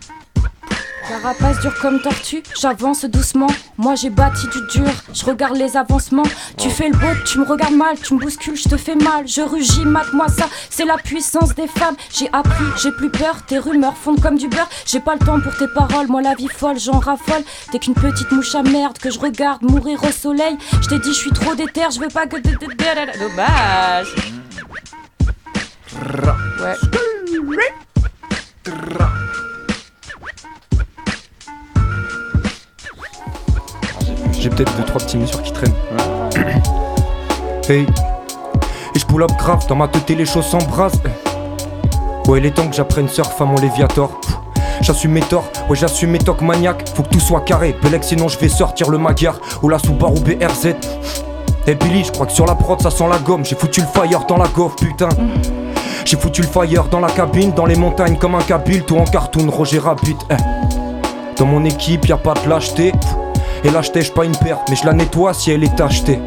Carapace dure comme tortue, j'avance doucement. Moi j'ai bâti du dur, je regarde les avancements. Tu fais le beau, tu me regardes mal, tu me bouscules, je te fais mal. Je rugis, mate-moi ça, c'est la puissance des femmes. J'ai appris, j'ai plus peur, tes rumeurs fondent comme du beurre. J'ai pas le temps pour tes paroles, moi la vie folle, j'en raffole. T'es qu'une petite mouche à merde que je regarde mourir au soleil. Je t'ai dit, je suis trop déter, je veux pas que. Dommage. Ouais. J'ai peut-être deux trois petits mesures qui traînent. hey. Et je pull up grave, dans ma tête les choses s'embrasent. Ouais, il est temps que j'apprenne surf à mon Léviator. J'assume mes torts, ouais j'assume mes tocs maniaques. Faut que tout soit carré, Belek sinon je vais sortir le Magyar. Ou la Subaru BRZ Eh Billy, je crois que sur la prod ça sent la gomme. J'ai foutu le fire dans la gaufre, putain J'ai foutu le fire dans la cabine, dans les montagnes comme un kabyle Tout en cartoon, Roger Rabbit eh. Dans mon équipe y a pas de lâcheté Et lâcheté j'suis pas une perte Mais je la nettoie si elle est achetée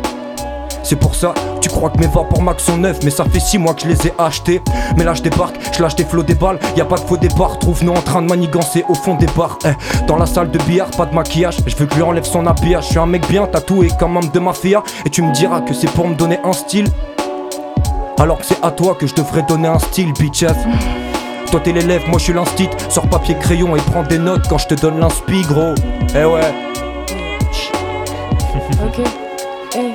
c'est pour ça, tu crois que mes vapeurs max sont neufs, mais ça fait 6 mois que je les ai achetés. Mais là je débarque, je lâche des flots des balles, y a pas de faux départ. Trouve-nous en train de manigancer au fond des bars. Eh, dans la salle de billard, pas de maquillage, je veux que lui enlève son habillage. Je suis un mec bien tatoué comme membre de mafia, et tu me diras que c'est pour me donner un style. Alors que c'est à toi que je devrais donner un style, bitches. Toi t'es l'élève, moi je suis l'instit. Sors papier crayon et prends des notes quand je te donne l'inspi, gros. Eh ouais. Ok, hey.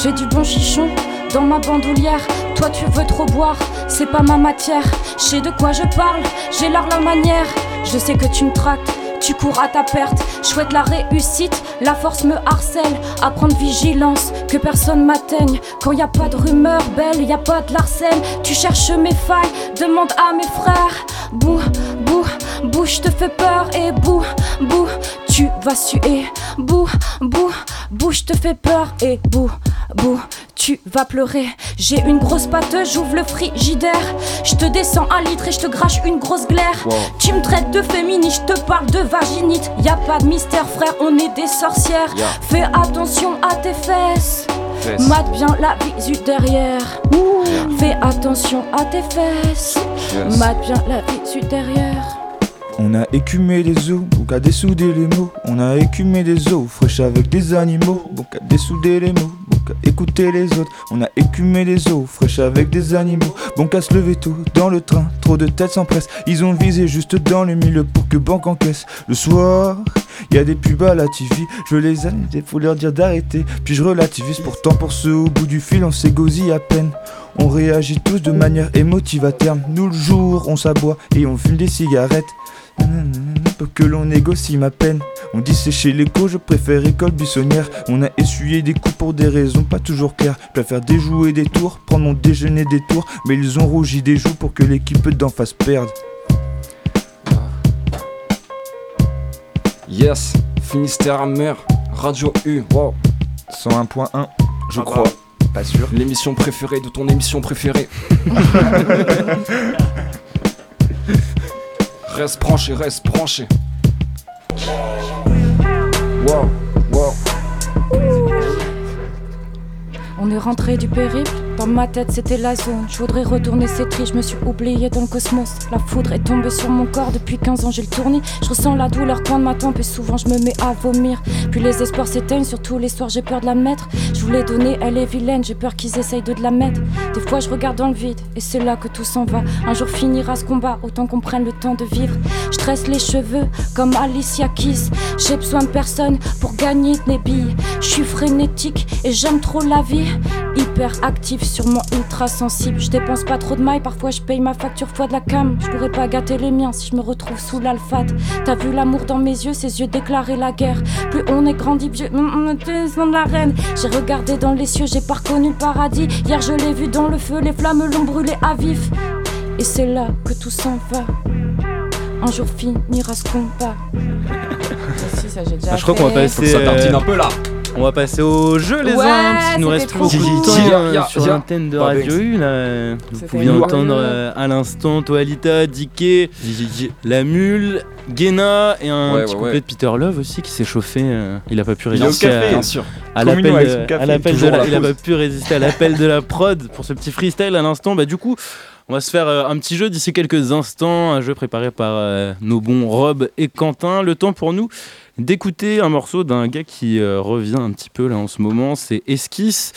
J'ai du bon chichon dans ma bandoulière. Toi tu veux trop boire, c'est pas ma matière. Je sais de quoi je parle, j'ai l'art la manière. Je sais que tu me tractes, tu cours à ta perte. Je souhaite la réussite, la force me harcèle. Apprendre vigilance, que personne m'atteigne. Quand y a pas de rumeur belle, y a pas de larcène. Tu cherches mes failles, demande à mes frères. Bouh, bouh, bouh, je te fais peur. Et bouh, bouh, tu vas suer. Bouh, bouh, bouh, je te fais peur. Et bouh, bouh, tu vas pleurer. J'ai une grosse pâteuse, j'ouvre le frigidaire. Je te descends un litre et je te crache une grosse glaire. Wow. Tu me traites de féministe, je te parle de vaginite. Y a pas de mystère, frère, on est des sorcières. Yeah. Fais attention à tes fesses. fesses. Mate bien la visu derrière. Fais attention à tes fesses. Yes. Mate bien la visu derrière. On a écumé des eaux, bon qu'à dessouder les mots. On a écumé des eaux fraîches avec des animaux, bon qu'à dessouder les mots, bon qu'à écouter les autres. On a écumé des eaux fraîches avec des animaux, bon qu'à se lever tôt dans le train. Trop de têtes sans presse, ils ont visé juste dans le milieu pour que banque encaisse. Le soir, y a des pubs à la TV, je les aime, faut leur dire d'arrêter. Puis je relativise pourtant pour ceux au bout du fil, on s'égosille à peine. On réagit tous de manière émotive à terme. Nous le jour, on s'aboie et on fume des cigarettes. Pour que l'on négocie ma peine. On dit sécher l'écho, je préfère école buissonnière. On a essuyé des coups pour des raisons pas toujours claires. Je préfère déjouer des tours, prendre mon déjeuner des tours. Mais ils ont rougi des joues pour que l'équipe d'en face perde. Yes, Finistère amer, Radio U, wow. 101.1, je Ah crois. bah, pas sûr. L'émission préférée de ton émission préférée. reste branché, reste branché. Wow, wow. On est rentré du périple, dans ma tête c'était la zone. Je voudrais retourner cette tri, je me suis oublié dans le cosmos. La foudre est tombée sur mon corps, depuis 15 ans j'ai le tournis. Je ressens la douleur quand ma tempe et souvent je me mets à vomir. Puis les espoirs s'éteignent, surtout les soirs j'ai peur de la mettre. Je voulais donner, elle est vilaine, j'ai peur qu'ils essayent de, la mettre. Des fois je regarde dans le vide, et c'est là que tout s'en va. Un jour finira ce combat, autant qu'on prenne le temps de vivre. Je tresse les cheveux comme Alicia Keys. J'ai besoin de personne pour gagner des billes. Je suis frénétique et j'aime trop la vie. Hyper actif, sûrement ultra sensible. Je dépense pas trop de mailles, parfois je paye ma facture fois de la cam. Je pourrais pas gâter les miens si je me retrouve sous l'alphate. T'as vu l'amour dans mes yeux, ses yeux déclarer la guerre. Plus on est grandi, vieux, on est de la reine. J'ai regardé dans les cieux, j'ai pas reconnu le paradis. Hier je l'ai vu dans le feu, les flammes l'ont brûlé à vif. Et c'est là que tout s'en va. Un jour finira ce combat. Si, ça, j'ai déjà Ah, je crois qu'on va passer. ça tartine un peu là. On va passer au jeu, les Ouais, uns, parce qu'il nous reste beaucoup de temps sur l'antenne de Radio. U. Là. Vous lourd. entendre euh, à l'instant Toalita, Diké, La Mule, Guéna et un Ouais, petit ouais, couplet ouais. de Peter Love aussi qui s'est chauffé. euh, il a pas pu Il résister à, l'appel de- la- à la il a pause. pas pu résister à l'appel de la prod pour ce petit freestyle à l'instant. Bah du coup, on va se faire euh, un petit jeu d'ici quelques instants, un jeu préparé par euh, nos bons Rob et Quentin. Le temps pour nous d'écouter un morceau d'un gars qui euh, revient un petit peu là en ce moment, c'est Esquisse.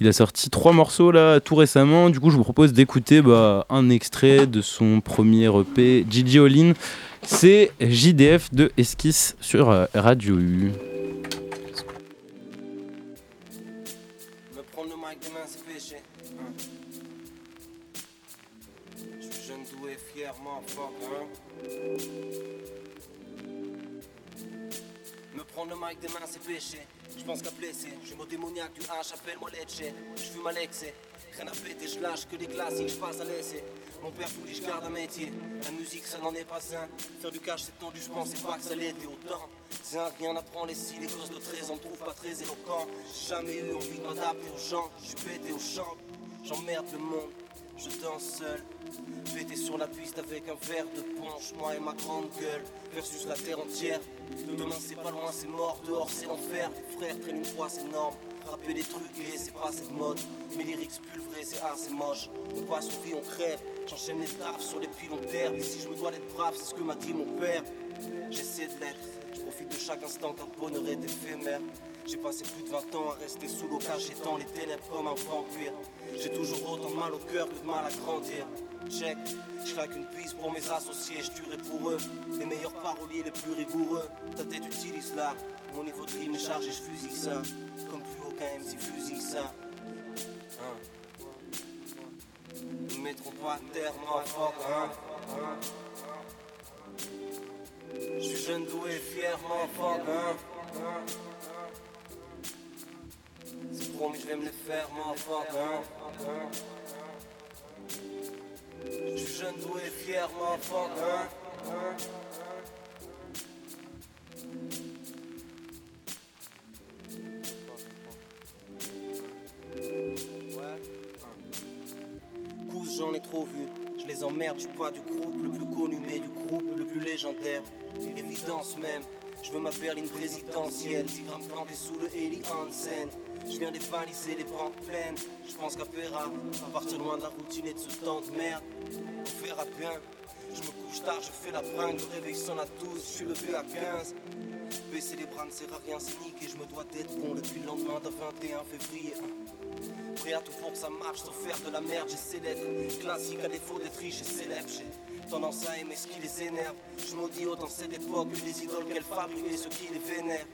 Il a sorti trois morceaux là tout récemment. Du coup, je vous propose d'écouter bah, un extrait de son premier EP, Gigi Olin. C'est JDF de Esquisse sur euh, Radio U. Je pense qu'à blesser. Je suis démoniaque du H, appelle-moi Lecce. Je fume à l'excès. Rien à péter, je lâche que les classiques, je passe à l'essai. Mon père voulait, je garde un métier. La musique, ça n'en est pas un. Faire du cash, c'est tendu, je pensais pas que ça l'était autant. C'est un rien à prendre, les si les gosses de 13 ans me trouvent pas très éloquent. J'ai jamais eu envie de m'adapter aux gens. Je suis pété au champ, j'emmerde le monde. Je danse seul, pété sur la piste avec un verre de punch, moi et ma grande gueule, versus la terre entière. Demain c'est pas loin, c'est mort, dehors c'est l'enfer. Frères prennent une fois, c'est énorme. Rapper des trucs et c'est pas cette mode. Mes lyrics pulvrés, c'est art, c'est moche. On passe vie, on crève. J'enchaîne les tarifs sur les piles, on terre. Et si je me dois d'être brave, c'est ce que m'a dit mon père. J'essaie de l'être, je profite de chaque instant car bonheur est éphémère. J'ai passé plus de 20 ans à rester sous caché dans les ténèbres comme un vampire. J'ai toujours autant de mal au cœur que de mal à grandir. Check, je claque une piste pour mes associés, je tuerai pour eux. Les meilleurs paroliers, les plus rigoureux. Ta tête utilise là, mon niveau de rime est chargé, je fusille ça. Comme plus aucun MC fusille ça. Hein. Ils me mettront pas à terre, motherfucker, hein. hein. Je suis jeune, doué, fier, motherfucker, hein. hein. Promis, je vais me le faire, motherfucker, hein. Je suis jeune, doué, fier, motherfucker, hein. hein. J'en ai trop vu. Je les emmerde, je suis pas du groupe le plus connu, mais du groupe le plus légendaire. L'évidence même, veux ma berline présidentielle, digramme planté sous le Eli Hansen. Je viens dévaliser les banques pleines. Je pense qu'à Pera, à partir loin de la routine et de ce temps de merde, on verra bien. Je me couche tard, je fais la bringue, le réveil sonne à 12, je suis levé à 15. Baisser les bras ne sert à rien, c'est niqué, je me dois d'être bon depuis le lendemain d'un 21 février. Prêt à tout pour que ça marche, sans faire de la merde, j'essaie d'être classique à défaut d'être riche et célèbre. J'ai tendance à aimer ce qui les énerve. Je maudis autant cette époque que les idoles qu'elles fabriquent et ceux qui les vénèrent.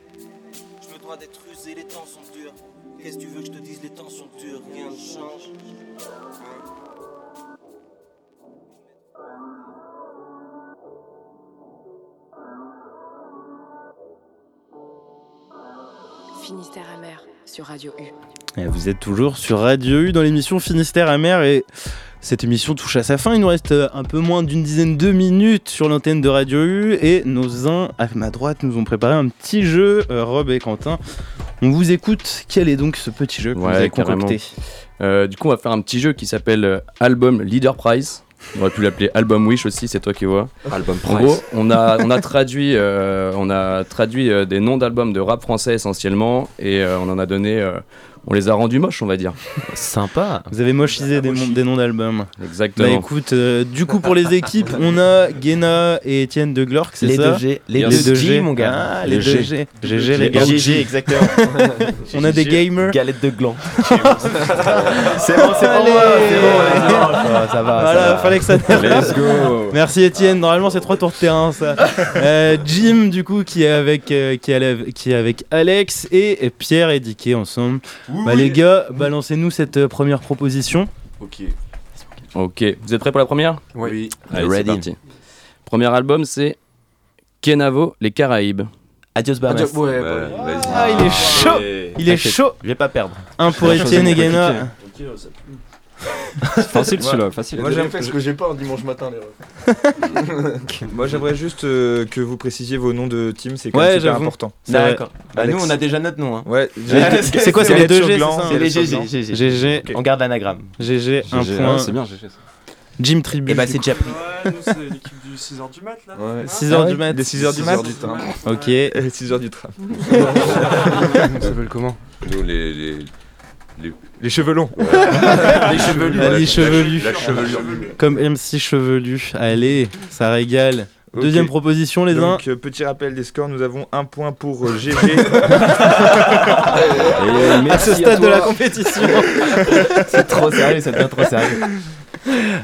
Je me dois d'être usé, les temps sont durs. Qu'est-ce que tu veux que je te dise, les temps sont durs, rien ne change. Hein Finistère amer sur Radio U. Et vous êtes toujours sur Radio U dans l'émission Finistère amer et cette émission touche à sa fin. Il nous reste euh, un peu moins d'une dizaine de minutes sur l'antenne de Radio U et nos uns à ma droite nous ont préparé un petit jeu, euh, Rob et Quentin. On vous écoute. Quel est donc ce petit jeu que vous avez concocté Euh, du coup, on va faire un petit jeu qui s'appelle Album Leader Prize. On aurait pu l'appeler Album Wish aussi, c'est toi qui vois. Album En Prize. gros, on a, on a traduit, euh, on a traduit euh, des noms d'albums de rap français essentiellement et euh, on en a donné, euh, on les a rendus moches, on va dire. Sympa. Vous avez mochisé des, des noms d'albums. Exactement. Bah écoute, euh, du coup pour les équipes, on a Guéna et Étienne de Glork, c'est Les ça deux G, les Yes. deux G, G, mon gars. Ah, les Le deux G. G. GG les Les gars. GG, exactement. on a des gamers. Galette de gland. c'est bon, c'est bon, c'est bon, ça, ça va, Voilà, ça va. fallait que ça Let's go. Merci Étienne. Normalement, c'est trois tours de terrain, ça. Euh, Jim, du coup, qui est avec, euh, qui est avec, qui est avec Alex et, et Pierre et Dicky ensemble. Bah, les gars, balancez-nous cette euh, première proposition. Ok. Ok, vous êtes prêts pour la première? Oui. Allez, Ready. parti. Premier album, c'est Kenavo, les Caraïbes. Adios Bahamas. Adios, ouais, ouais, vas-y. Ah, il est chaud. Il est chaud. Je vais pas perdre. Un pour Étienne et Guéna. Facile celui-là, facile. Moi, j'aime- ce que j'ai pas un dimanche matin, les refs. Moi j'aimerais juste euh, que vous précisiez vos noms de team, c'est quand Ouais, super j'avoue. important. D'accord. Bah, nous, on a déjà notre nom. Hein. Ouais, C'est quoi, c'est les deux G, c'est les GG. GG. GG. On garde l'anagramme. GG, un point. ah, c'est bien, GG. ça. Jim Tribut. Et bah, c'est déjà pris. Ouais, nous, c'est l'équipe du 6h du mat là. Ouais. 6h du mat. Des 6h du 6 mat. heures du train. Ok. Et 6h du tram. Ça s'appelle comment? Nous, les, les, les, Les cheveux longs. Les chevelus. Ali chevelu. la chevelure. Comme MC chevelu. Allez, ça régale. Deuxième proposition, les uns. Donc, euh, petit rappel des scores, nous avons un point pour euh, GG. à ce stade de la compétition. C'est trop sérieux, ça devient trop sérieux.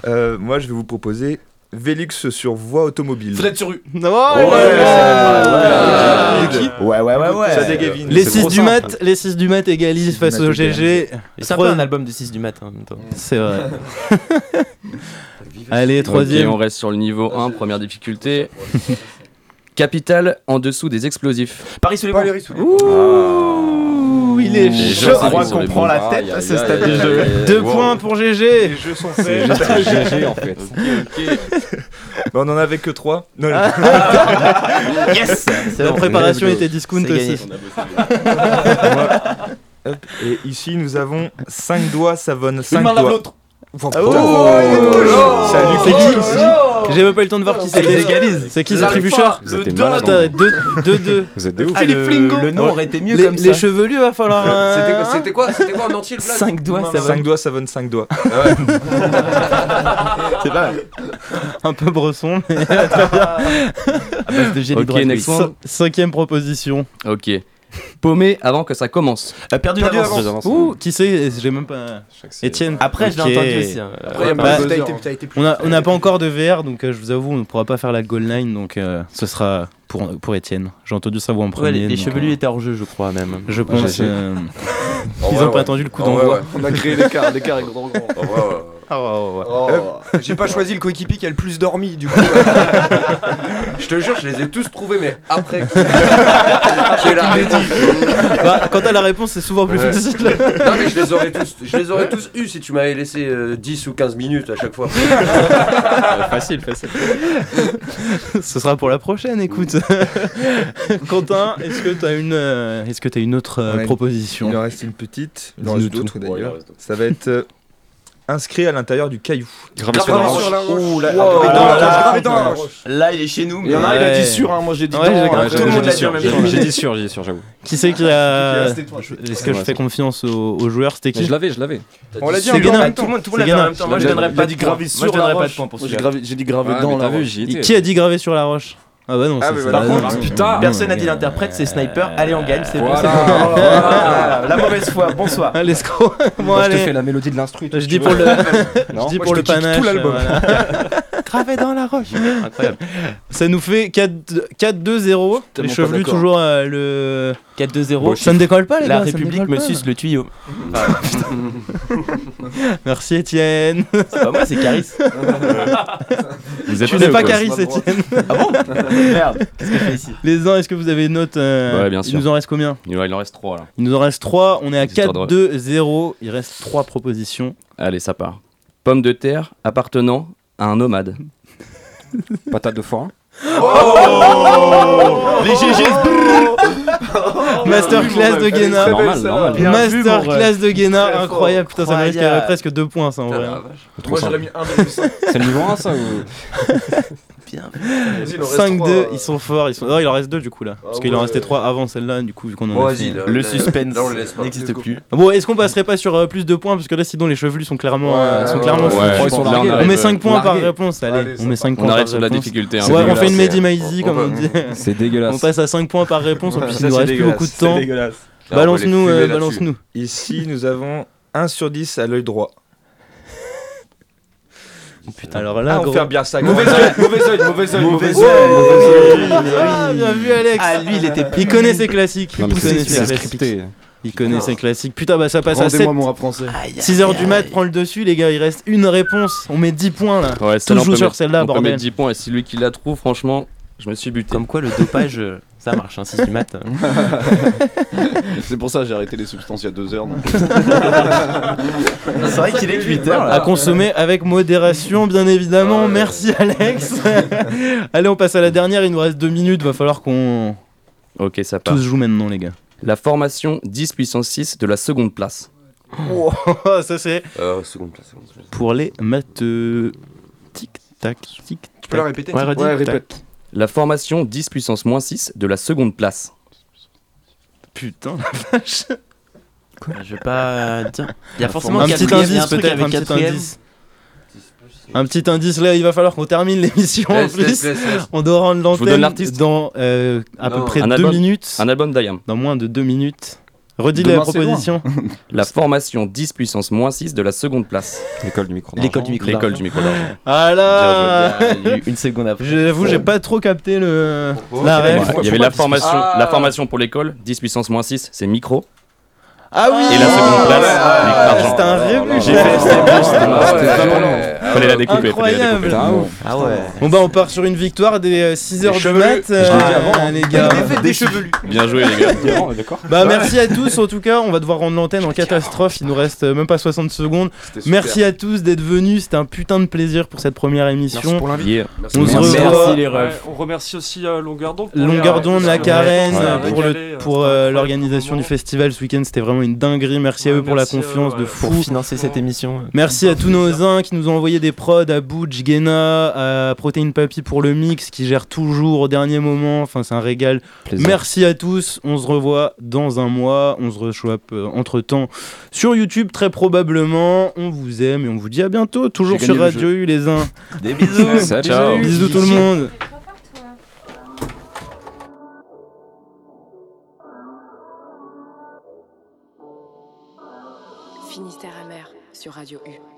Euh, moi, je vais vous proposer Velux sur voie automobile. Vous êtes sur rue. Non, Ouais, ouais, ouais, ouais. ouais. Ouais, ouais, ouais, ouais. Ça dégavine. Les C'est 6 trop du mat, les 6 du mat égalisent 6 face mat au. GG. C'est un peu un album de 6 du matin en même temps. C'est vrai. Allez, troisième. on reste sur le niveau 1, première difficulté. Capitale en dessous des explosifs. Paris sous les Pas ponts. les il est chaud. Je crois qu'on prend la tête à ce stade du jeu. Deux points pour GG. Les jeux sont faits. GG en fait. Bah, on en avait que 3. Non, Yes La préparation était discount aussi. Hop, Et ici, nous avons 5 doigts, 5 Une main lave doigts. Oh, Oh. Salut, c'est qui J'ai même pas eu le temps de voir qui c'était. C'est qui Ils ce arrivent tribucheur pas. Le êtes deux, malades, là, hein. Attends, 2-2. Vous êtes des ouf. Ah, le, le nom aurait été mieux Les, comme ça. les chevelus, va falloir. euh, C'était quoi- C'était quoi en entier le plat 5 doigts, ça va. 5 doigts, savonne 5 doigts. C'est pas. Un peu bresson, mais Ok, next cinquième proposition. Ok. Paumé avant que ça commence. Euh, Perdu Perdu d'avance. d'avance. Ouh, qui c'est J'ai même pas. Étienne. Après, je l'ai entendu aussi. hein. Après, il y a Bah, t'as été-. T'as été plus On a, n'a pas encore de VR, donc euh, je vous avoue, on ne pourra pas faire la goal line, donc euh, ce sera pour, pour Étienne. J'ai entendu sa voix en Ouais, premier. les, les donc, chevelus euh, étaient hors jeu, je crois même. Je pense. euh, Oh, Ils ouais, ont pas ouais. attendu le coup Oh, ouais, d'envoi. ouais. On a créé l'écart, l'écart est grand, grand. Oh, ouais, ouais. Ah ouais, ouais, ouais. Oh. J'ai pas choisi le coéquipier qui a le plus dormi, du coup. Je te jure, je les ai tous trouvés, mais après. J'ai la réponse. Bah, quand t'as la réponse, c'est souvent plus Ouais. facile. Non, mais je les aurais tous, je les aurais tous eu si tu m'avais laissé euh, 10 ou 15 minutes à chaque fois. facile, facile. Ce sera pour la prochaine, écoute. Quentin, est-ce que t'as une, euh, est-ce que t'as une autre euh, Ouais, proposition? Il en reste une petite. Il en reste d'autres tout. d'ailleurs. Ouais, il en reste d'autres. Ça va être euh, inscrit à l'intérieur du caillou Gravé sur la là, Wow. dans la roche, Là, gravé dans la là. Là, il est chez nous. Il y en a, il a Ouais. dit sûr, hein, moi j'ai dit Ouais, grave- tout le monde dit l'a dit sûr, j'ai dit J'ai dit sûr, j'ai dit sûr, j'avoue. Qui c'est qui a. Est-ce que je fais confiance aux, joueurs C'était Mais qui je l'avais, je l'avais. On l'a dit en même temps. Tout le monde, tout le C'est monde l'a fait en même temps. Moi, je donnerais pas de dit points. gravé Moi, sur la pas de roche. j'ai dit gravé Ouais, dans mais la roche. Qui a dit gravé sur la roche Ah bah non, Ah, pas- Par contre, Putain, personne n'a dit l'interprète, c'est sniper. Allez, on gagne, c'est bon. Voilà. c'est bon. Voilà, La mauvaise foi, bonsoir. L'escroc Bon, Moi, je te fais la mélodie de l'instru. Je dis pour le, je dis moi, pour je le panache. tout l'album. voilà. Gravé dans la roche. Incroyable. Ça nous fait 4 4-2-0. Les chevelus toujours euh, le. 4-2-0. Ça ne décolle pas, les La gars. République me pas. suce le tuyau. Merci Étienne. C'est pas moi, c'est Caris. Vous êtes pas Caris, Étienne. Ah bon Merde, qu'est-ce que je fais ici Les uns, est-ce que vous avez une note euh, Ouais, bien Il sûr. nous en reste combien Il en reste 3 là. Il nous en reste 3. On est à Des histoires 4-2-0. Il reste 3 propositions. Allez, ça part. Pomme de terre appartenant à un nomade. Patate de forain. Les GG Masterclass de Guéna. Normal, normal. Masterclass de Guéna. Incroyable. Putain, ça Incroyable. presque 2 points, ça en vrai. Moi, j'aurais mis 1,5. C'est le niveau 1 ça ou Bien. Vas-y, il en reste 5-2, trois, euh. ils sont forts. Ils sont... Oh, il en reste 2 du coup là. Parce Ah qu'il en restait 3 avant celle-là, du coup, vu qu'on en Bon, a vas-y, fait. le, le suspense on n'existe plus. Bon, est-ce qu'on passerait pas sur euh, plus de points? Parce que là, sinon, les chevelus sont clairement, euh, sont ouais, clairement ouais, fous. ouais. ils sont Là, largués. on On arrive, met 5 points par réponse, allez. On met ça 5 On points arrête par sur la difficulté. hein. Ouais, on fait une. Mehdi Maizy, comme on dit. C'est dégueulasse. On passe à 5 points par réponse. En plus, il nous reste plus beaucoup de temps. Balance-nous, on euh, balance-nous. Ici, nous avons 1 sur 10 à l'œil droit. Alors là, Ah, on gros- fait bien ça. Mauvais œil, mauvais œil, mauvais œil, mauvais Mauvais œil. Ah, bien vu, Alex. Ah, lui, il était Il connaît ses classiques. Non mais Il connaît ses classiques. Il connaît ses classiques. Putain, bah ça passe à 7. Rendez-moi mon rap français. 6h du mat, prends le dessus, les gars. Il reste une réponse. On met 10 points là. Ouais, on peut sur celle-là, on bordel. mettre 10 points et si lui qui la trouve, franchement, je me suis buté. Comme quoi, le dopage, euh, ça marche, hein, 6 du mat. C'est pour ça que j'ai arrêté les substances il y a deux heures. donc. C'est vrai qu'il est 8 heures À consommer avec modération, bien évidemment. Merci, Alex. Allez, on passe à la dernière. Il nous reste 2 minutes. Va falloir qu'on Ok, ça part. tous joue maintenant, les gars. La formation 10 puissance 6 de la seconde place. Wow, ça c'est Euh, seconde place. seconde place. pour les maths. euh, Tic tac, tic. Tu peux la répéter Ouais, répète. La formation 10 puissance moins 6 de la seconde place. Putain, la vache. Je vais pas dire. Il y a forcément un petit indice peut-être, avec un petit indice. Un petit indice là, il va falloir qu'on termine l'émission en plus. laisse, laisse, laisse. On doit rendre vous donne l'antenne l'artiste dans euh, à peu près Un 2 album. minutes. Un album d'Ayam. Dans moins de 2 minutes. Redis Demain, la proposition. La formation 10 puissance moins 6 de la seconde place. L'école du micro. L'école du micro. L'école du micro d'argent. Ah là Bien Une seconde après. J'avoue, j'ai pas trop capté le Pourquoi la Ouais, ref. Il y avait la formation, Ah. la formation pour l'école, 10 puissance moins 6, c'est micro. Ah oui Et la seconde place, Ah. C'était un rébut. J'ai fait, c'était bon, c'était bon, Ah. Fallait la découper, fallait la découper. Incroyable. Ah ouais. Bon bah on part sur une victoire des 6h du chevelus. mat, Je l'ai dit euh, avant, hein. les gars. Des chevelus. Bien joué les gars. D'accord. Bah merci à tous en tout cas, on va devoir rendre l'antenne en catastrophe, il nous reste euh, même pas 60 secondes. Merci à tous d'être venus, c'était un putain de plaisir pour cette première Merci émission. pour l'invite. Merci. On se Merci, revoit. les on remercie aussi euh, Longueur d'onde. pour Longueur les- d'onde, la carène, pour, euh, l'organisation du festival ce week-end, c'était vraiment une dinguerie. Merci à eux pour la euh, confiance de fou. Pour financer cette émission. Merci à tous nos uns qui nous ont envoyé des prods, à Butch, Guena, à Protein Papy pour le mix, qui gère toujours au dernier moment. Enfin, c'est un régal. Plaisir. Merci à tous. On se revoit dans un mois. On se rechoppe entre temps sur YouTube, très probablement. On vous aime et on vous dit à bientôt. Toujours sur Radio U, les uns. Des bisous. Ciao. Bisous tout le monde. Radio U.